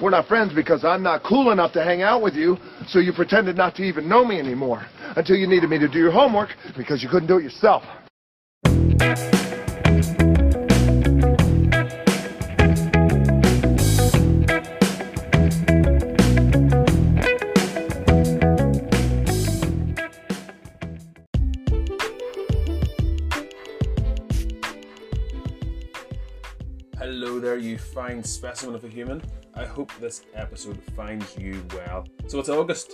We're not friends because I'm not cool enough to hang out with you, so you pretended not to even know me anymore. Until you needed me to do your homework because you couldn't do it yourself. Fine specimen of a human. I hope this episode finds you well. So it's August.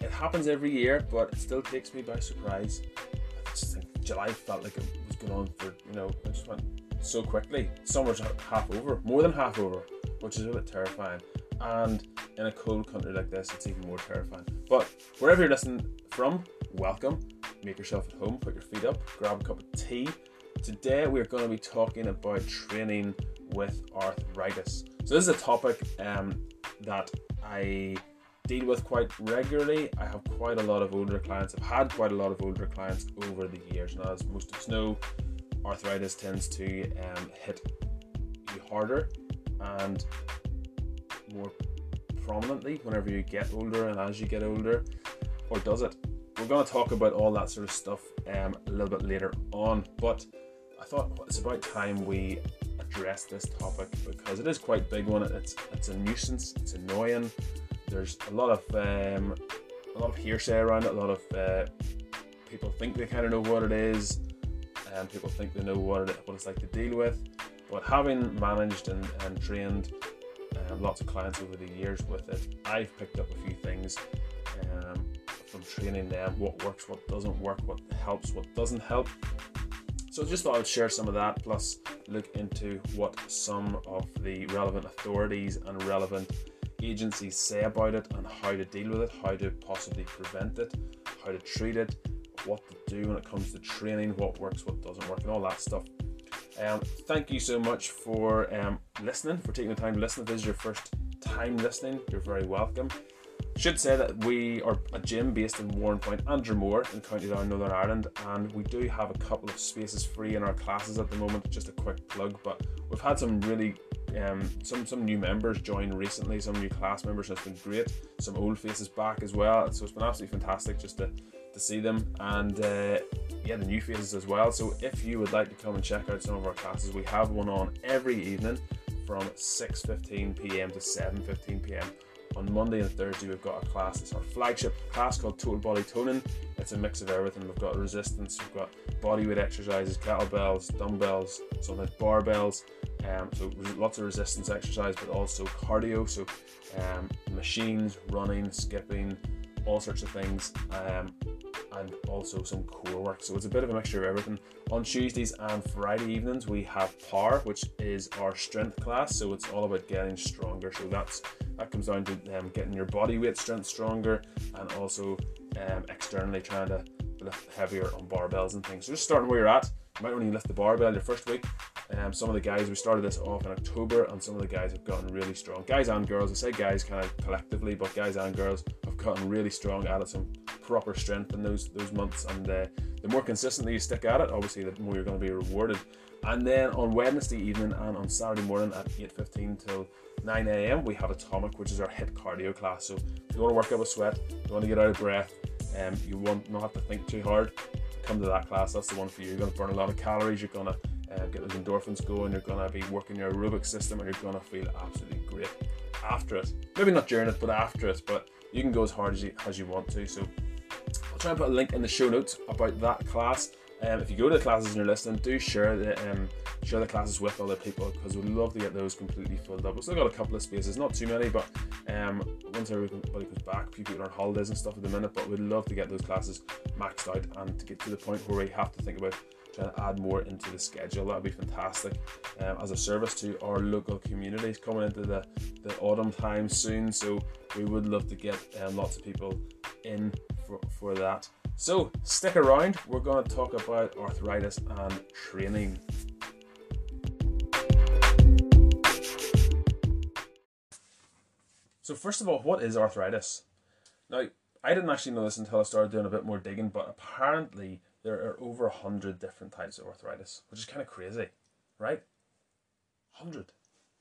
It happens every year, but it still takes me by surprise. I just think July felt like it was going on for, you know, it just went so quickly. Summer's half over, more than half over, which is a bit terrifying. And in a cold country like this, it's even more terrifying. But wherever you're listening from, welcome. Make yourself at home, put your feet up, grab a cup of tea. Today we're going to be talking about training with arthritis. So this is a topic um, that I deal with quite regularly. I have quite a lot of older clients. I've had quite a lot of older clients over the years. Now, as most of us know, arthritis tends to um, hit you harder and more prominently whenever you get older and as you get older, or does it? We're going to talk about all that sort of stuff um, a little bit later on, but I thought it's about time we address this topic because it is quite a big one. It's it's a nuisance. It's annoying. There's a lot of um, a lot of hearsay around it. A lot of uh, people think they kind of know what it is, and people think they know what it, what it's like to deal with. But having managed and, and trained um, lots of clients over the years with it, I've picked up a few things um, from training them. What works, what doesn't work, what helps, what doesn't help. So just thought I'd share some of that, plus look into what some of the relevant authorities and relevant agencies say about it and how to deal with it, how to possibly prevent it, how to treat it, what to do when it comes to training, what works, what doesn't work, and all that stuff. Um, thank you so much for um, listening, for taking the time to listen. If this is your first time listening, you're very welcome. Should say that we are a gym based in Warrenpoint and Dromore in County Down, Northern Ireland, and we do have a couple of spaces free in our classes at the moment. Just a quick plug, but we've had some really um, some some new members join recently, some new class members, it's been great. Some old faces back as well, so it's been absolutely fantastic just to to see them and uh, yeah, the new faces as well. So if you would like to come and check out some of our classes, we have one on every evening from 6:15 p.m. to 7:15 p.m on Monday and Thursday, we've got a class. It's our flagship class called Total Body Toning. It's a mix of everything. We've got resistance, we've got bodyweight exercises, kettlebells, dumbbells, sometimes barbells. Um, so lots of resistance exercise, but also cardio. So um, machines, running, skipping, all sorts of things. Um, and also some core work. So it's a bit of a mixture of everything. On Tuesdays and Friday evenings, we have Power, which is our strength class. So it's all about getting stronger. So that's that comes down to um, getting your body weight strength stronger and also um, externally trying to lift heavier on barbells and things. So just starting where you're at. You might only lift the barbell your first week. Um, some of the guys, we started this off in October, and some of the guys have gotten really strong. Guys and girls, I say guys kind of collectively, but guys and girls have gotten really strong, added some proper strength in those those months, and uh, the more consistently you stick at it, obviously, the more you're going to be rewarded. And then on Wednesday evening and on Saturday morning at 8:15 till 9 a.m. we have Atomic, which is our HIIT cardio class. So if you want to work out a sweat, you want to get out of breath, and um, you want not have to think too hard, come to that class. That's the one for you. You're going to burn a lot of calories. You're going to uh, get those endorphins going. You're going to be working your aerobic system, and you're going to feel absolutely great after it. Maybe not during it, but after it. But you can go as hard as you as you want to. So I'll try and put a link in the show notes about that class. Um, if you go to the classes and you're listening, do share the um, share the classes with other people because we'd love to get those completely filled up. We've still got a couple of spaces, not too many, but um, once everybody comes back, people are on holidays and stuff at the minute. But we'd love to get those classes maxed out and to get to the point where we have to think about trying to add more into the schedule. That would be fantastic um, as a service to our local communities coming into the, the autumn time soon. So we would love to get um, lots of people in for, for that. So stick around, we're going to talk about arthritis and training. So, first of all, what is arthritis? Now, I didn't actually know this until I started doing a bit more digging, but apparently there are over a hundred different types of arthritis, which is kind of crazy, right? Hundred,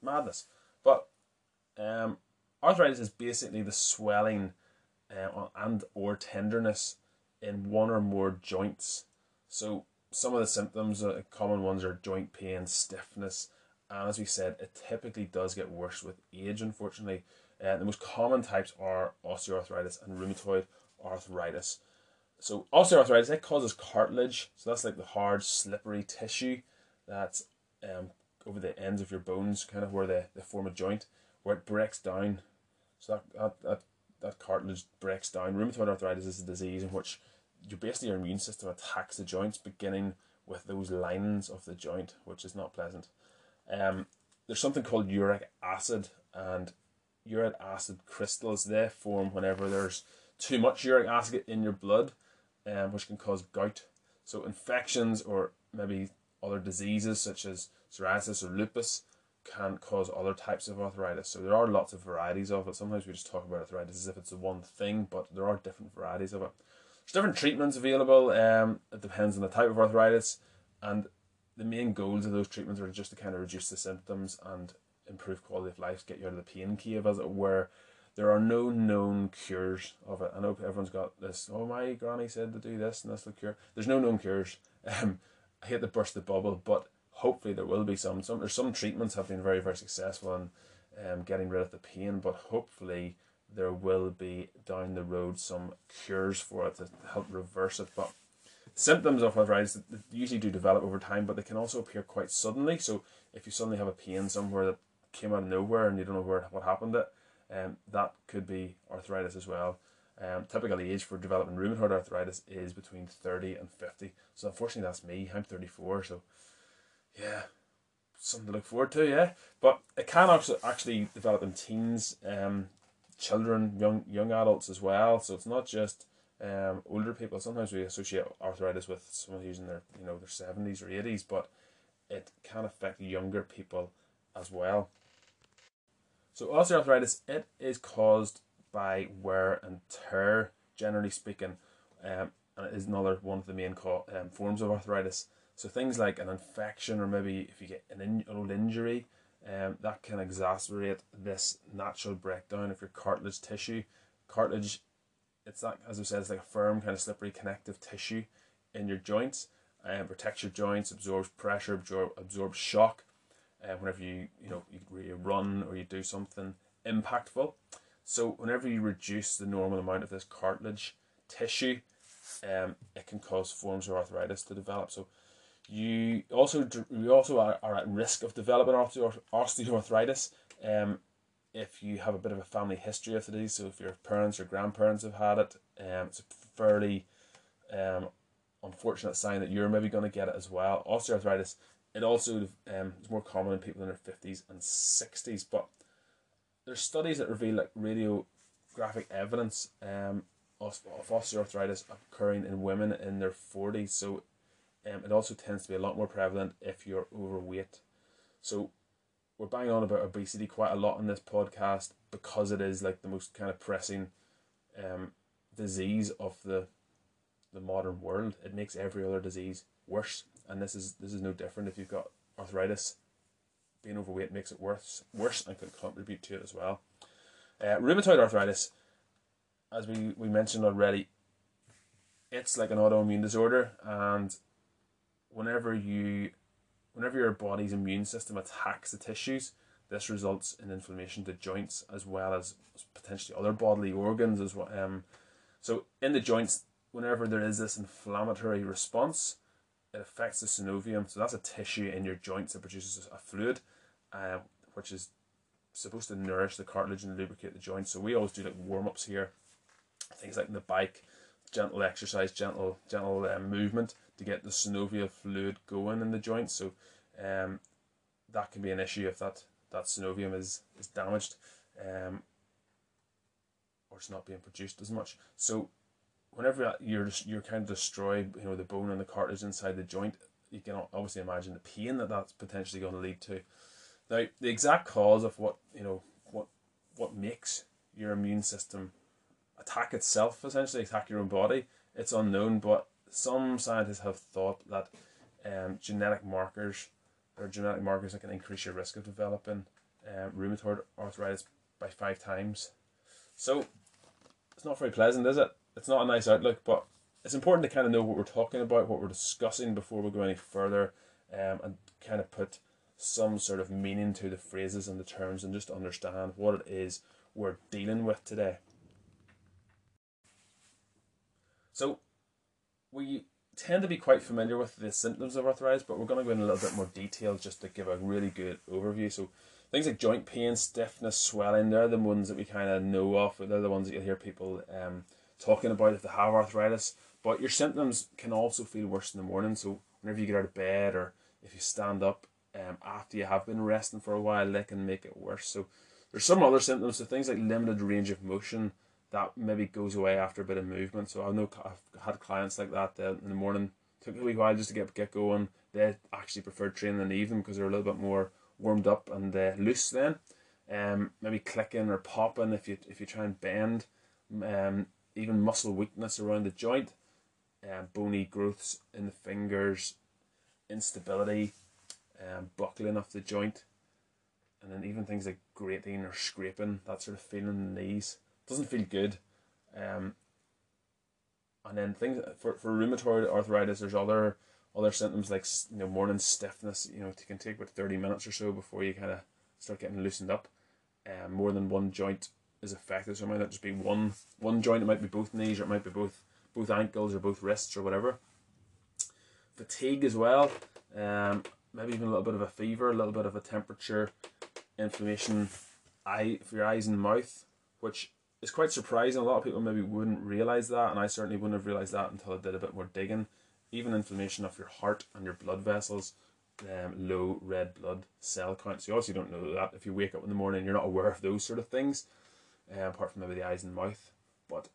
madness. But um, arthritis is basically the swelling uh, and or tenderness in one or more joints. So some of the symptoms, uh, common ones are joint pain, stiffness, and as we said, it typically does get worse with age, unfortunately. Uh, the most common types are osteoarthritis and rheumatoid arthritis. So osteoarthritis, it causes cartilage, so that's like the hard, slippery tissue that's um, over the ends of your bones, kind of where they, they form a joint, where it breaks down. So that, that, that, that cartilage breaks down. Rheumatoid arthritis is a disease in which you basically your immune system attacks the joints, beginning with those lines of the joint, which is not pleasant. Um, there's something called uric acid, and uric acid crystals they form whenever there's too much uric acid in your blood, um, which can cause gout. So infections or maybe other diseases such as psoriasis or lupus can cause other types of arthritis. So there are lots of varieties of it. Sometimes we just talk about arthritis as if it's the one thing, but there are different varieties of it. There's different treatments available. Um, it depends on the type of arthritis, and the main goals of those treatments are just to kind of reduce the symptoms and improve quality of life, get you out of the pain cave, as it were. There are no known cures of it. I know everyone's got this. Oh, my granny said to do this, and this will cure. There's no known cures. Um, I hate to burst the bubble, but hopefully there will be some. Some there's some treatments have been very very successful in um, getting rid of the pain, but hopefully there will be down the road some cures for it to help reverse it. But symptoms of arthritis usually do develop over time, but they can also appear quite suddenly. So if you suddenly have a pain somewhere that came out of nowhere and you don't know where what happened it, um, that could be arthritis as well. Um, typical age for developing rheumatoid arthritis is between 30 and 50. So unfortunately that's me. I'm 34, so yeah, something to look forward to, yeah. But it can also actually develop in teens, um, children, young young adults as well. So it's not just um, older people. Sometimes we associate arthritis with someone who's in their you know their seventies or eighties, but it can affect younger people as well. So osteoarthritis it is caused by wear and tear, generally speaking, um, and it is another one of the main co- um, forms of arthritis. So things like an infection, or maybe if you get an, in- an old injury, um, that can exacerbate this natural breakdown of your cartilage tissue. Cartilage, it's like as I said, it's like a firm, kind of slippery connective tissue in your joints, and um, protects your joints, absorbs pressure, absorb, absorbs shock. Uh, whenever you you know you, run or you do something impactful, so whenever you reduce the normal amount of this cartilage tissue, um, it can cause forms of arthritis to develop. So you also you also are, are at risk of developing osteoarthritis um, if you have a bit of a family history of disease. So if your parents or grandparents have had it, um, it's a fairly um, unfortunate sign that you're maybe going to get it as well. Osteoarthritis, it also um, is more common in people in their 50s and 60s, but there's studies that reveal like radiographic evidence um, of, of osteoarthritis occurring in women in their 40s. So um, it also tends to be a lot more prevalent if you're overweight. So we're banging on about obesity quite a lot in this podcast because it is like the most kind of pressing um, disease of the the modern world. It makes every other disease worse, and this is this is no different. If you've got arthritis, being overweight makes it worse worse and can contribute to it as well. Uh, rheumatoid arthritis, as we, we mentioned already, it's like an autoimmune disorder, and whenever you whenever your body's immune system attacks the tissues, this results in inflammation to joints as well as potentially other bodily organs as well. Um, so in the joints, whenever there is this inflammatory response, it affects the synovium. So that's a tissue in your joints that produces a fluid, uh, which is supposed to nourish the cartilage and lubricate the joints. So we always do like warm ups here, things like the bike, gentle exercise, gentle gentle um, movement to get the synovial fluid going in the joints. So um, that can be an issue if that, that synovium is, is damaged um, or it's not being produced as much. So whenever you're you're kind of destroy you know the bone and the cartilage inside the joint, you can obviously imagine the pain that that's potentially going to lead to. Now the exact cause of what you know what what makes your immune system attack itself essentially attack your own body it's unknown but some scientists have thought that um, genetic markers or genetic markers that can increase your risk of developing um, rheumatoid arthritis by five times. So it's not very pleasant, is it? It's not a nice outlook, but it's important to kind of know what we're talking about, what we're discussing before we go any further, um, and kind of put some sort of meaning to the phrases and the terms and just understand what it is we're dealing with today. So, we tend to be quite familiar with the symptoms of arthritis, but we're going to go in a little bit more detail just to give a really good overview. So, things like joint pain, stiffness, swelling, they're the ones that we kind of know of. They're the ones that you hear people um, talking about if they have arthritis. But your symptoms can also feel worse in the morning. So, whenever you get out of bed or if you stand up um, after you have been resting for a while, they can make it worse. So, there's some other symptoms, so things like limited range of motion that maybe goes away after a bit of movement. So I know I've had clients like that that in the morning took a wee while just to get get going. They actually prefer training in the evening because they're a little bit more warmed up and uh, loose then. Um, maybe clicking or popping if you if you try and bend. Um, even muscle weakness around the joint, uh, bony growths in the fingers, instability, um, buckling of the joint, and then even things like grating or scraping, that sort of feeling in the knees doesn't feel good. Um, and then things for, for rheumatoid arthritis, there's other other symptoms like you know morning stiffness. You know, it can take about thirty minutes or so before you kind of start getting loosened up. Um, more than one joint is affected, so it might not just be one one joint. It might be both knees, or it might be both both ankles, or both wrists, or whatever. Fatigue as well. Um, maybe even a little bit of a fever, a little bit of a temperature, inflammation, eye for your eyes and mouth, which is quite surprising. A lot of people maybe wouldn't realize that, and I certainly wouldn't have realized that until I did a bit more digging. Even inflammation of your heart and your blood vessels, um, low red blood cell counts. You also don't know that if you wake up in the morning, you're not aware of those sort of things, uh, apart from maybe the eyes and mouth. But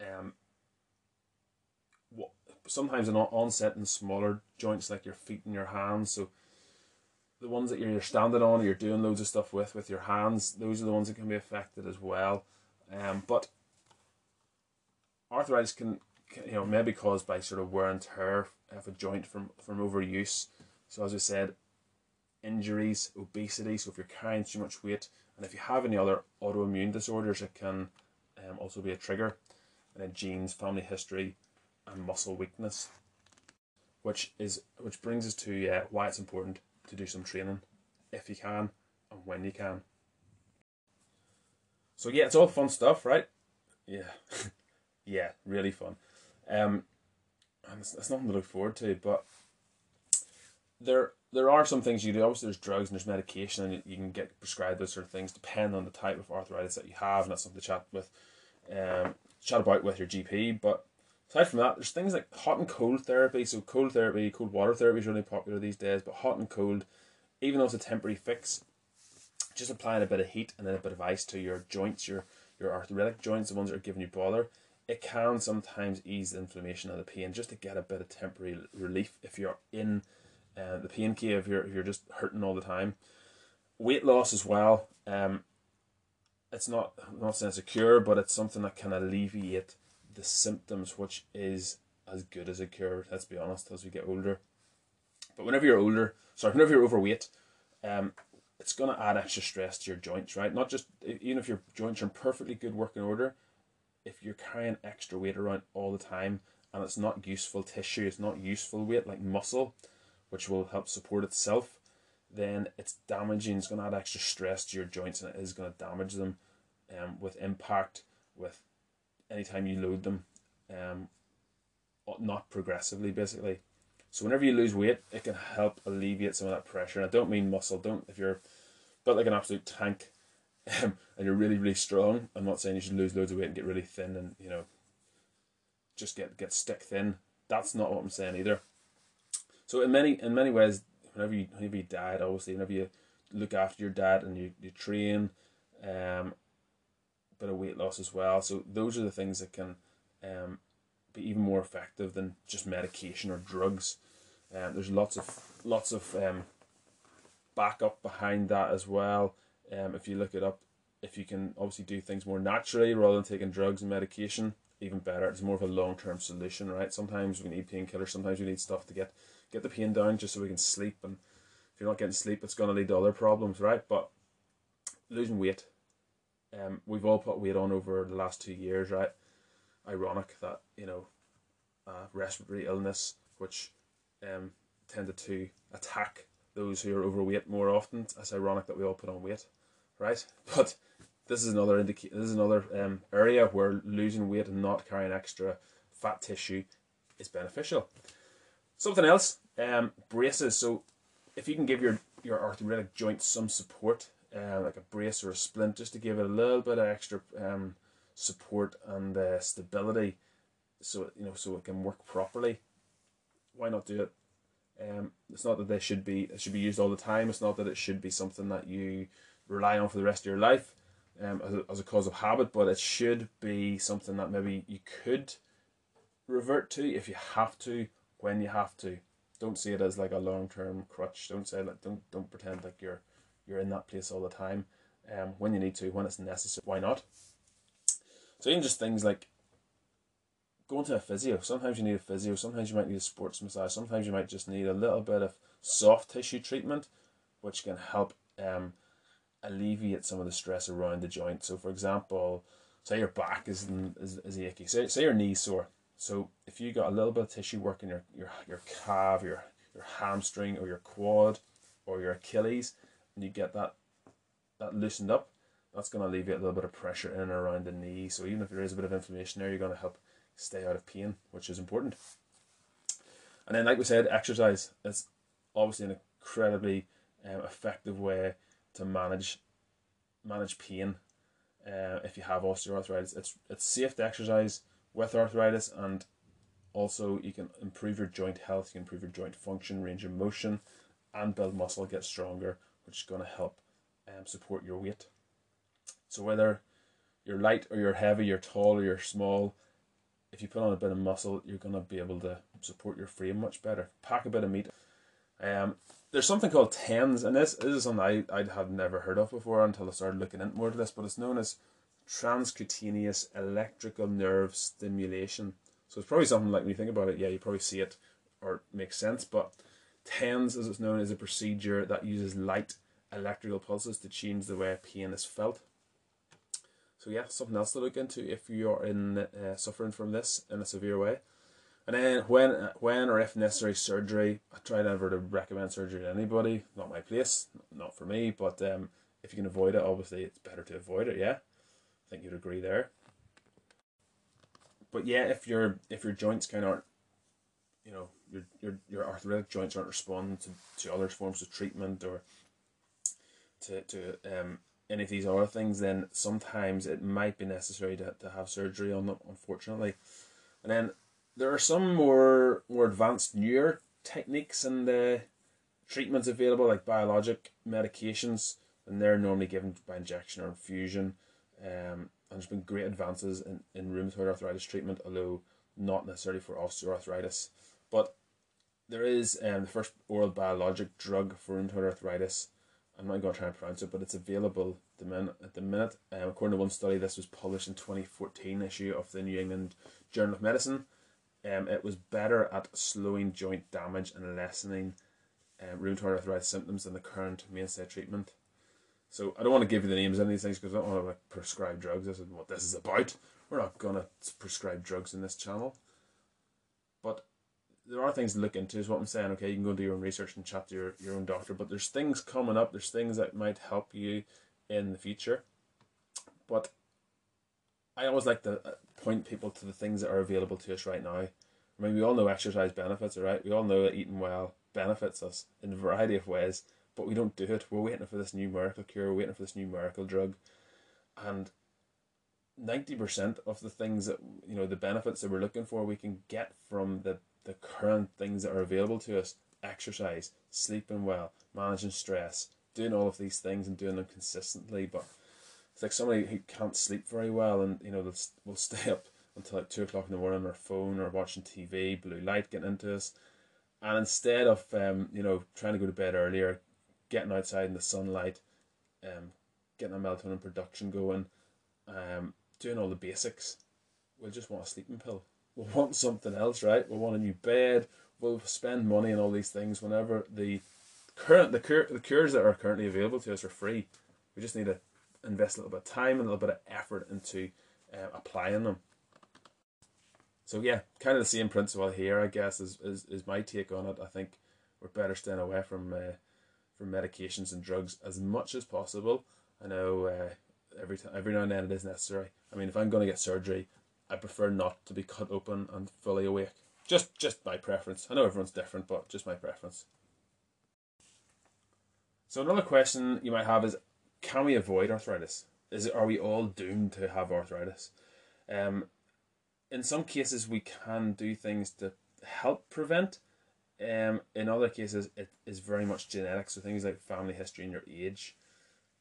um, what sometimes an onset in smaller joints like your feet and your hands. So the ones that you're standing on or you're doing loads of stuff with with your hands those are the ones that can be affected as well um, but arthritis can, can you know maybe caused by sort of wear and tear of a joint from from overuse so as I said injuries obesity so if you're carrying too much weight and if you have any other autoimmune disorders it can um, also be a trigger and then genes family history and muscle weakness which is which brings us to uh, why it's important to do some training if you can and when you can. So yeah, it's all fun stuff, right? Yeah, yeah, really fun. Um, and it's, it's nothing to look forward to, but there there are some things you do. Obviously, there's drugs and there's medication, and you can get prescribed those sort of things depending on the type of arthritis that you have, and that's something to chat with, um, chat about with your GP. But aside from that, there's things like hot and cold therapy. So cold therapy, cold water therapy is really popular these days, but hot and cold, even though it's a temporary fix, just applying a bit of heat and then a bit of ice to your joints, your your arthritic joints, the ones that are giving you bother, it can sometimes ease the inflammation and the pain just to get a bit of temporary relief if you're in uh, the pain cave, if you're, you're just hurting all the time. Weight loss as well. Um, it's not not saying it's a cure, but it's something that can alleviate the symptoms, which is as good as a cure, let's be honest, as we get older. But whenever you're older, sorry, whenever you're overweight, um, it's to add extra stress to your joints, right? Not just, even if your joints are in perfectly good working order, if you're carrying extra weight around all the time and it's not useful tissue, it's not useful weight like muscle, which will help support itself, then it's damaging, it's going to add extra stress to your joints and it is going to damage them um, with impact, with anytime you load them, um, not progressively basically. So whenever you lose weight, it can help alleviate some of that pressure. And I don't mean muscle. Don't if you're built like an absolute tank, um, and you're really really strong. I'm not saying you should lose loads of weight and get really thin and you know just get get stick thin. That's not what I'm saying either. So in many in many ways, whenever you whenever you diet, obviously whenever you look after your diet and you, you train, um, bit of weight loss as well. So those are the things that can um, be even more effective than just medication or drugs. Um, there's lots of lots of um, backup behind that as well. Um, if you look it up, if you can obviously do things more naturally rather than taking drugs and medication, even better. It's more of a long term solution, right? Sometimes we need painkillers. Sometimes we need stuff to get get the pain down just so we can sleep. And if you're not getting sleep, it's going to lead to other problems, right? But losing weight Um, we've all put weight on over the last two years, right? Ironic that you know, uh, respiratory illness, which um, tended to attack those who are overweight more often. It's ironic that we all put on weight, right? But this is another indica- This is another um, area where losing weight and not carrying extra fat tissue is beneficial. Something else, um, braces. So if you can give your your arthritic joint some support, uh, like a brace or a splint, just to give it a little bit of extra um, support and uh, stability, so you know so it can work properly. Why not do it? Um, it's not that they should be it should be used all the time. It's not that it should be something that you rely on for the rest of your life um, as, a, as a cause of habit, but it should be something that maybe you could revert to if you have to, when you have to. Don't see it as like a long term crutch. Don't say like don't don't pretend like you're you're in that place all the time. Um, when you need to, when it's necessary, why not? So even just things like going to a physio. Sometimes you need a physio. Sometimes you might need a sports massage. Sometimes you might just need a little bit of soft tissue treatment, which can help um, alleviate some of the stress around the joint. So, for example, say your back is is, is achy. Say say your knee's sore. So if you got a little bit of tissue work in your your your calf, your your hamstring, or your quad, or your Achilles, and you get that that loosened up, that's going to alleviate a little bit of pressure in and around the knee. So even if there is a bit of inflammation there, you're going to help stay out of pain, which is important. And then, like we said, exercise is obviously an incredibly um, effective way to manage manage pain uh, if you have osteoarthritis. It's it's safe to exercise with arthritis, and also you can improve your joint health, you can improve your joint function, range of motion, and build muscle, get stronger, which is going to help um, support your weight. So whether you're light or you're heavy, you're tall or you're small, if you put on a bit of muscle, you're going to be able to support your frame much better. Pack a bit of meat. Um, there's something called TENS, and this, this is something I, I had never heard of before until I started looking into more this, but it's known as transcutaneous electrical nerve stimulation. So it's probably something like when you think about it, yeah, you probably see it or it makes sense, but TENS, as it's known, is a procedure that uses light electrical pulses to change the way pain is felt. So yeah, something else to look into if you are in uh, suffering from this in a severe way. And then when when or if necessary surgery, I try never to recommend surgery to anybody. Not my place, not for me. But um, if you can avoid it, obviously it's better to avoid it. Yeah, I think you'd agree there. But yeah, if your if your joints kind of aren't, you know, your your your arthritic joints aren't responding to, to other forms of treatment or to to um any of these other things, then sometimes it might be necessary to, to have surgery on them, unfortunately. And then there are some more more advanced newer techniques and uh, treatments available, like biologic medications, and they're normally given by injection or infusion. Um, and there's been great advances in, in rheumatoid arthritis treatment, although not necessarily for osteoarthritis. But there is um, the first oral biologic drug for rheumatoid arthritis. I'm not going to try and pronounce it, but it's available at the minute. At the minute, um, according to one study, this was published in 2014 issue of the New England Journal of Medicine um, it was better at slowing joint damage and lessening um, rheumatoid arthritis symptoms than the current mainstay treatment. So I don't want to give you the names of these things because I don't want to like, prescribe drugs. This is what this is about. We're not gonna prescribe drugs in this channel. But there are things to look into, is what I'm saying. Okay, you can go do your own research and chat to your, your own doctor. But there's things coming up, there's things that might help you in the future. But I always like to uh, point people to the things that are available to us right now. I mean, we all know exercise benefits, right? We all know that eating well benefits us in a variety of ways, but we don't do it. We're waiting for this new miracle cure, we're waiting for this new miracle drug. And 90% of the things that, you know, the benefits that we're looking for, we can get from the, the current things that are available to us exercise, sleeping well, managing stress, doing all of these things and doing them consistently. But it's like somebody who can't sleep very well and you know they'll will stay up until like two o'clock in the morning on their phone or watching TV, blue light getting into us, and instead of um you know trying to go to bed earlier, getting outside in the sunlight, um getting a melatonin production going, um doing all the basics, we'll just want a sleeping pill. We'll want something else, right? We'll want a new bed. We'll spend money on all these things whenever the current the cure the cures that are currently available to us are free. We just need to invest a little bit of time and a little bit of effort into uh, applying them. So yeah, kind of the same principle here, I guess, is, is, is my take on it. I think we're better staying away from uh, from medications and drugs as much as possible. I know uh, every time, every now and then it is necessary. I mean, if I'm going to get surgery, I prefer not to be cut open and fully awake. Just just my preference. I know everyone's different, but just my preference. So another question you might have is, can we avoid arthritis? Is it are we all doomed to have arthritis? Um, in some cases we can do things to help prevent. Um, in other cases it is very much genetic. So things like family history and your age,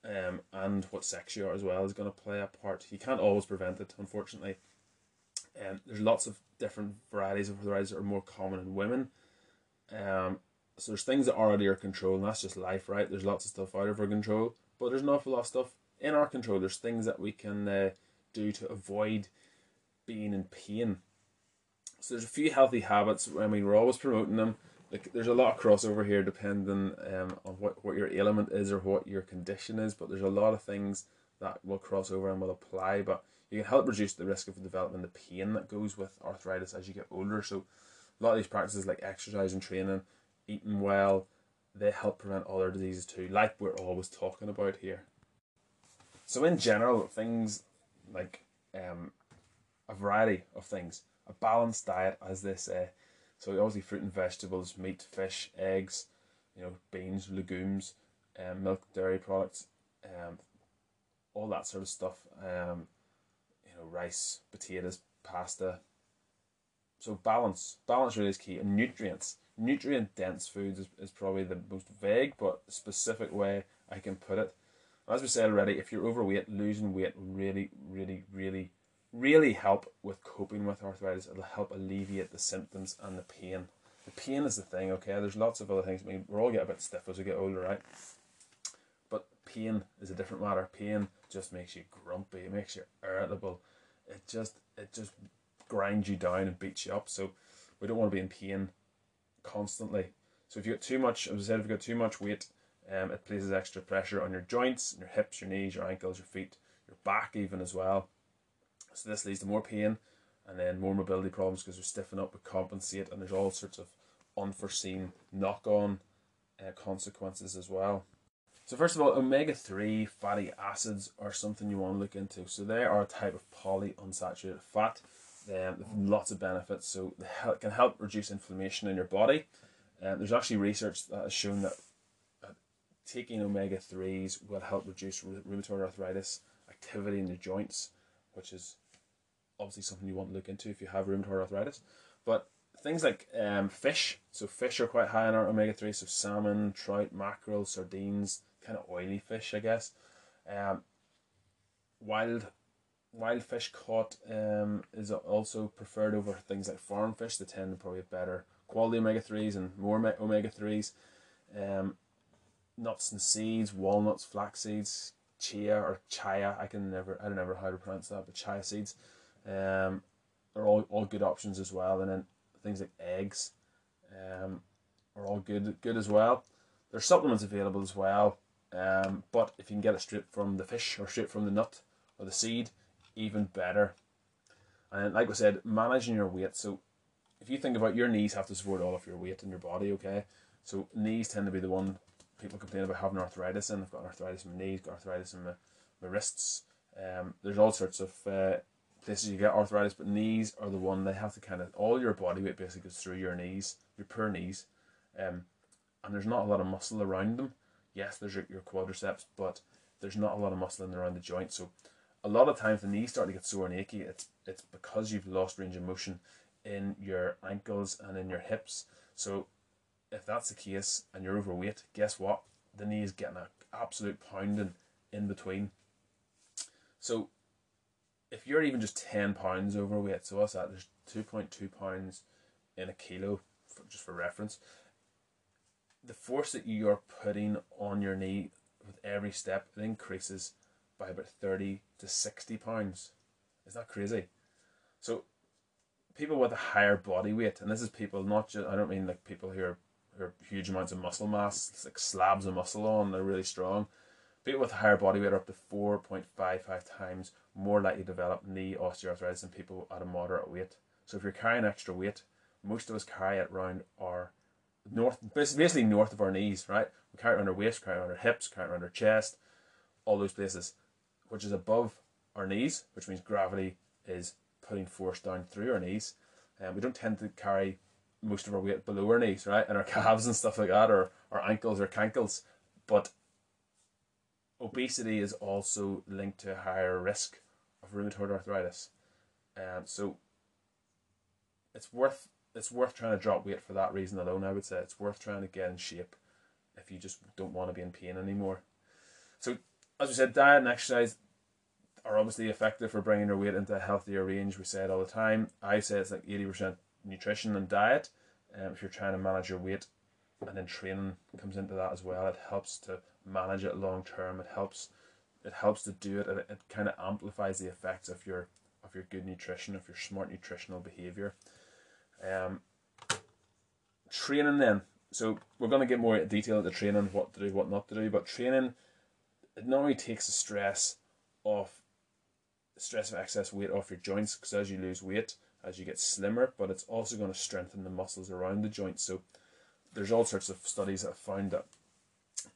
um, and what sex you are as well is going to play a part. You can't always prevent it, unfortunately. Um, there's lots of different varieties of arthritis that are more common in women. Um, so there's things that are out of your control, and that's just life, right? There's lots of stuff out of our control, but there's an awful lot of stuff in our control. There's things that we can uh, do to avoid being in pain. So there's a few healthy habits. I mean, we're always promoting them. Like, there's a lot of crossover here, depending um, on what, what your ailment is or what your condition is. But there's a lot of things that will cross over and will apply. But you can help reduce the risk of developing the pain that goes with arthritis as you get older. So a lot of these practices like exercise and training, eating well, they help prevent other diseases too, like we're always talking about here. So in general, things like um, a variety of things, a balanced diet, as they say. So obviously fruit and vegetables, meat, fish, eggs, you know, beans, legumes, um, milk, dairy products, um, all that sort of stuff. Um, you know, rice, potatoes, pasta. So balance, balance really is key. And nutrients, nutrient dense foods is, is probably the most vague but specific way I can put it. As we said already, if you're overweight, losing weight really, really, really, really help with coping with arthritis. It'll help alleviate the symptoms and the pain. The pain is the thing, okay? There's lots of other things. I mean, we're all get a bit stiff as we get older, right? But pain is a different matter. Pain just makes you grumpy. It makes you irritable. It just it just grinds you down and beats you up. So we don't want to be in pain constantly. So if you got too much, as I said, if you got too much weight, um, it places extra pressure on your joints, your hips, your knees, your ankles, your feet, your back even as well. So this leads to more pain and then more mobility problems because we stiffen up, we compensate, and there's all sorts of unforeseen knock-on uh, consequences as well. So first of all, omega-3 fatty acids are something you want to look into. So they are a type of polyunsaturated fat. Um, lots of benefits. So help, can help reduce inflammation in your body. Um, there's actually research that has shown that uh, taking omega-3s will help reduce rheumatoid arthritis activity in the joints, which is obviously something you want to look into if you have rheumatoid arthritis. But things like um, fish, so fish are quite high in our omega-3, so salmon, trout, mackerel, sardines, kind of oily fish, I guess. Um, wild wild fish caught um, is also preferred over things like farm fish. They tend to probably have better quality omega threes and more omega threes. Um, nuts and seeds, walnuts, flax seeds, chia or chia. I can never I don't know how to pronounce that, but chia seeds. Um, are all, all good options as well. And then things like eggs, um, are all good good as well. There's supplements available as well. Um, but if you can get it straight from the fish or straight from the nut or the seed, even better. And like I said, managing your weight. So if you think about your knees have to support all of your weight in your body, okay? So knees tend to be the one people complain about having arthritis in. I've got arthritis in my knees, got arthritis in my, my wrists. Um, there's all sorts of uh, places you get arthritis, but knees are the one they have to kind of all your body weight basically goes through your knees, your poor knees, um, and there's not a lot of muscle around them yes, there's your, your quadriceps, but there's not a lot of muscle in around the joint. So a lot of times the knees start to get sore and achy. It's it's because you've lost range of motion in your ankles and in your hips. So if that's the case and you're overweight, guess what? The knee is getting an absolute pounding in between. So if you're even just 10 pounds overweight, so what's that? There's 2.2 pounds in a kilo, for, just for reference the force that you are putting on your knee with every step it increases by about 30 to 60 pounds. Is that crazy? So people with a higher body weight, and this is people not just I don't mean like people who are, who are huge amounts of muscle mass, like slabs of muscle on, they're really strong. People with a higher body weight are up to 4.55 times more likely to develop knee osteoarthritis than people at a moderate weight. So if you're carrying extra weight, most of us carry it around our north, basically north of our knees, right? We carry it around our waist, carry it around our hips, carry it around our chest, all those places, which is above our knees, which means gravity is putting force down through our knees. And um, we don't tend to carry most of our weight below our knees, right? And our calves and stuff like that, or our ankles or cankles. But obesity is also linked to higher risk of rheumatoid arthritis. Um, so it's worth it's worth trying to drop weight for that reason alone. I would say it's worth trying to get in shape if you just don't want to be in pain anymore. So as we said, diet and exercise are obviously effective for bringing your weight into a healthier range. We say it all the time. I say it's like eighty percent nutrition and diet. Um, if you're trying to manage your weight, and then training comes into that as well. It helps to manage it long term. It helps it helps to do it. It, it kind of amplifies the effects of your of your good nutrition, of your smart nutritional behavior. Um, training then. So we're going to get more detail into training, what to do, what not to do. But training, it not only takes the stress off, the stress of excess weight off your joints, because as you lose weight, as you get slimmer, but it's also going to strengthen the muscles around the joints. So there's all sorts of studies that have found that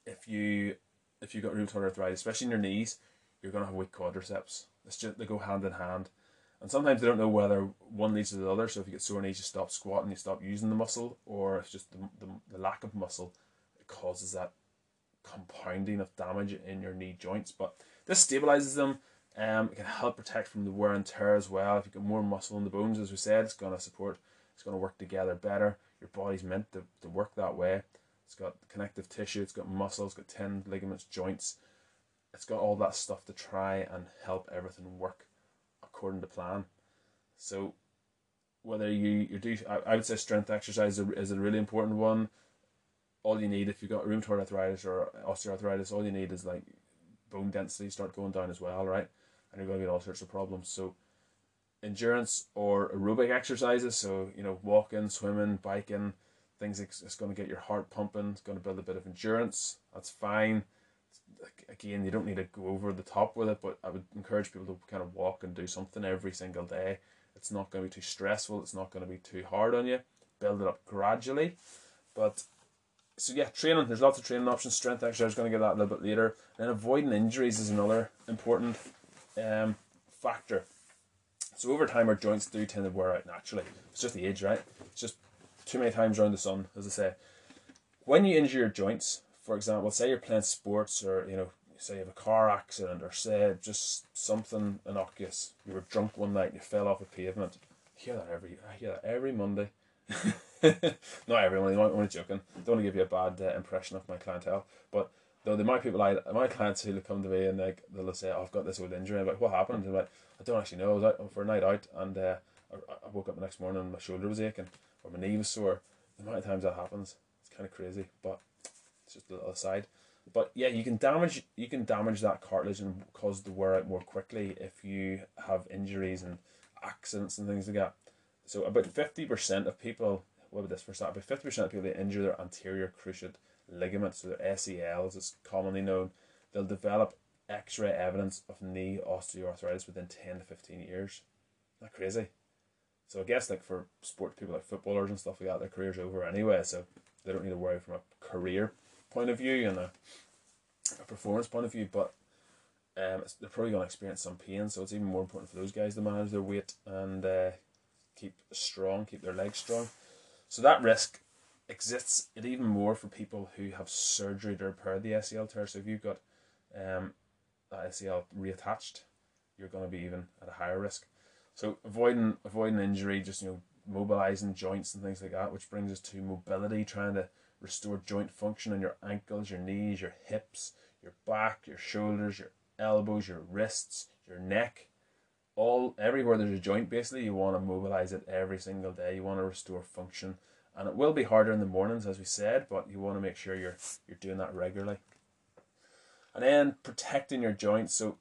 if you if you've got rheumatoid arthritis, especially in your knees, you're going to have weak quadriceps. It's just they go hand in hand. And sometimes they don't know whether one leads to the other. So if you get sore knees, you stop squatting, you stop using the muscle, or if just the, the, the lack of muscle it causes that compounding of damage in your knee joints. But this stabilizes them. Um, it can help protect from the wear and tear as well. If you get more muscle in the bones, as we said, it's going to support. It's going to work together better. Your body's meant to, to work that way. It's got connective tissue. It's got muscles. It's got tendons, ligaments, joints. It's got all that stuff to try and help everything work according to plan. So whether you, you do, I, I would say strength exercise is a, is a really important one. All you need if you've got rheumatoid arthritis or osteoarthritis, all you need is like bone density start going down as well, right? And you're going to get all sorts of problems. So endurance or aerobic exercises, so you know walking, swimming, biking, things it's going to get your heart pumping. It's going to build a bit of endurance. That's fine again, you don't need to go over the top with it, but I would encourage people to kind of walk and do something every single day. It's not going to be too stressful. It's not going to be too hard on you. Build it up gradually, but so yeah, training. There's lots of training options. Strength exercise. Going to get that a little bit later. And avoiding injuries is another important um, factor. So over time, our joints do tend to wear out naturally. It's just the age, right? It's just too many times around the sun, as I say. When you injure your joints, for example, say you're playing sports or, you know, say you have a car accident or say just something innocuous. You were drunk one night and you fell off a pavement. I hear that every, I hear that every Monday. Not every Monday, I'm only joking. Don't want to give you a bad uh, impression of my clientele. But though there might people I, my clients who come to me and like they'll say, oh, I've got this old injury. I'm like, what happened? And like, I don't actually know. I was out for a night out and uh, I, I woke up the next morning and my shoulder was aching or my knee was sore. The amount of times that happens, it's kind of crazy. But it's just a little aside. But yeah, you can damage you can damage that cartilage and cause the wear out more quickly if you have injuries and accidents and things like that. So about fifty percent of people what about this for start? About fifty percent of people that injure their anterior cruciate ligaments, so their ACLs, it's commonly known, they'll develop X-ray evidence of knee osteoarthritis within ten to fifteen years. Isn't that crazy? So I guess like for sports people like footballers and stuff like that, their career's over anyway, so they don't need to worry from a career point of view and a, a performance point of view, but um, they're probably to experience some pain, so it's even more important for those guys to manage their weight and uh, keep strong, keep their legs strong. So that risk exists it even more for people who have surgery to repair the ACL tear. So if you've got um, that ACL reattached, you're going to be even at a higher risk. So avoiding avoiding injury, just you know mobilizing joints and things like that, which brings us to mobility, trying to restore joint function in your ankles, your knees, your hips, your back, your shoulders, your elbows, your wrists, your neck. All everywhere there's a joint basically you want to mobilize it every single day. You want to restore function. And it will be harder in the mornings as we said, but you want to make sure you're you're doing that regularly. And then protecting your joints. So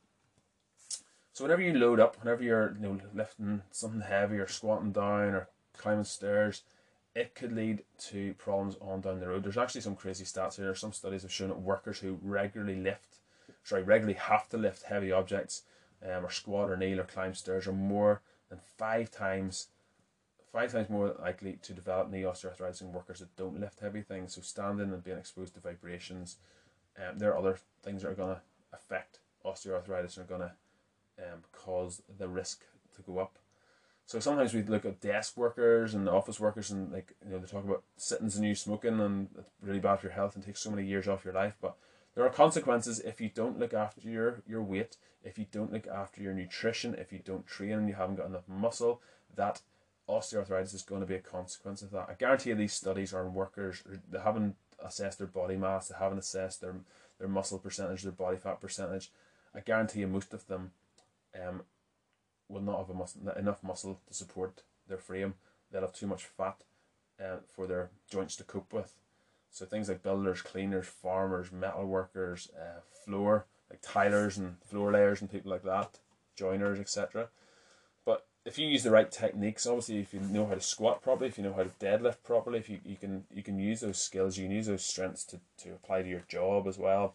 so whenever you load up, whenever you're you know lifting something heavy or squatting down or climbing stairs, it could lead to problems on down the road. There's actually some crazy stats here. Some studies have shown that workers who regularly lift sorry, regularly have to lift heavy objects, um, or squat or kneel or climb stairs are more than five times five times more likely to develop knee osteoarthritis in workers that don't lift heavy things. So standing and being exposed to vibrations, um, there are other things that are to affect osteoarthritis and are to um, cause the risk to go up. So sometimes we look at desk workers and office workers and like you know they talk about sittings and you smoking and it's really bad for your health and takes so many years off your life. But there are consequences if you don't look after your, your weight, if you don't look after your nutrition, if you don't train and you haven't got enough muscle, that osteoarthritis is going to be a consequence of that. I guarantee you these studies are on workers, they haven't assessed their body mass, they haven't assessed their, their muscle percentage, their body fat percentage. I guarantee you most of them um, will not have muscle, enough muscle to support their frame. They'll have too much fat uh, for their joints to cope with. So things like builders, cleaners, farmers, metal workers, uh, floor, like tilers and floor layers and people like that, joiners, etc But if you use the right techniques, obviously, if you know how to squat properly, if you know how to deadlift properly, if you, you can you can use those skills, you can use those strengths to, to apply to your job as well.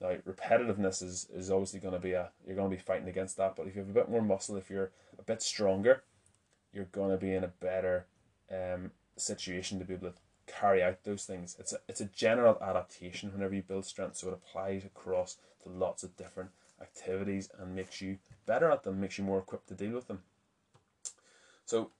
Now, repetitiveness is, is obviously going to be a you're going to be fighting against that. But if you have a bit more muscle, if you're a bit stronger, you're going to be in a better um, situation to be able to carry out those things. It's a it's a general adaptation whenever you build strength, so it applies across to lots of different activities and makes you better at them, makes you more equipped to deal with them. So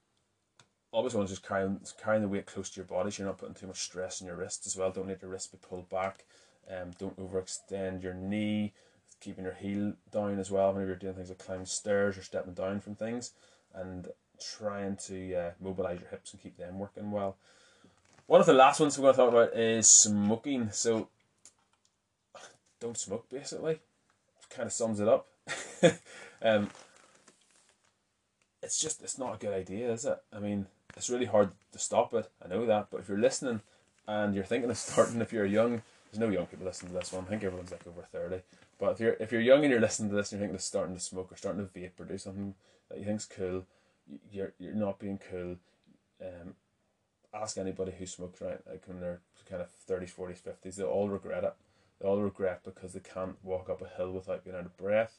want to just carrying carrying the weight close to your body so you're not putting too much stress on your wrists as well. Don't let your wrist be pulled back. Um, don't overextend your knee. Keeping your heel down as well whenever you're doing things like climbing stairs or stepping down from things, and trying to uh, mobilize your hips and keep them working well. One of the last ones we're going to talk about is smoking. So, don't smoke basically. Kind of sums it up. um, it's just it's not a good idea, is it? I mean, it's really hard to stop it. I know that, but if you're listening and you're thinking of starting, if you're young, there's no young people listening to this one. I think everyone's like over thirty. But if you're if you're young and you're listening to this and you're thinking of starting to smoke or starting to vape or do something that you think's cool, you're you're not being cool. Um, ask anybody who smokes right, like when they're kind of thirties, forties, fifties, they all regret it. They all regret because they can't walk up a hill without being out of breath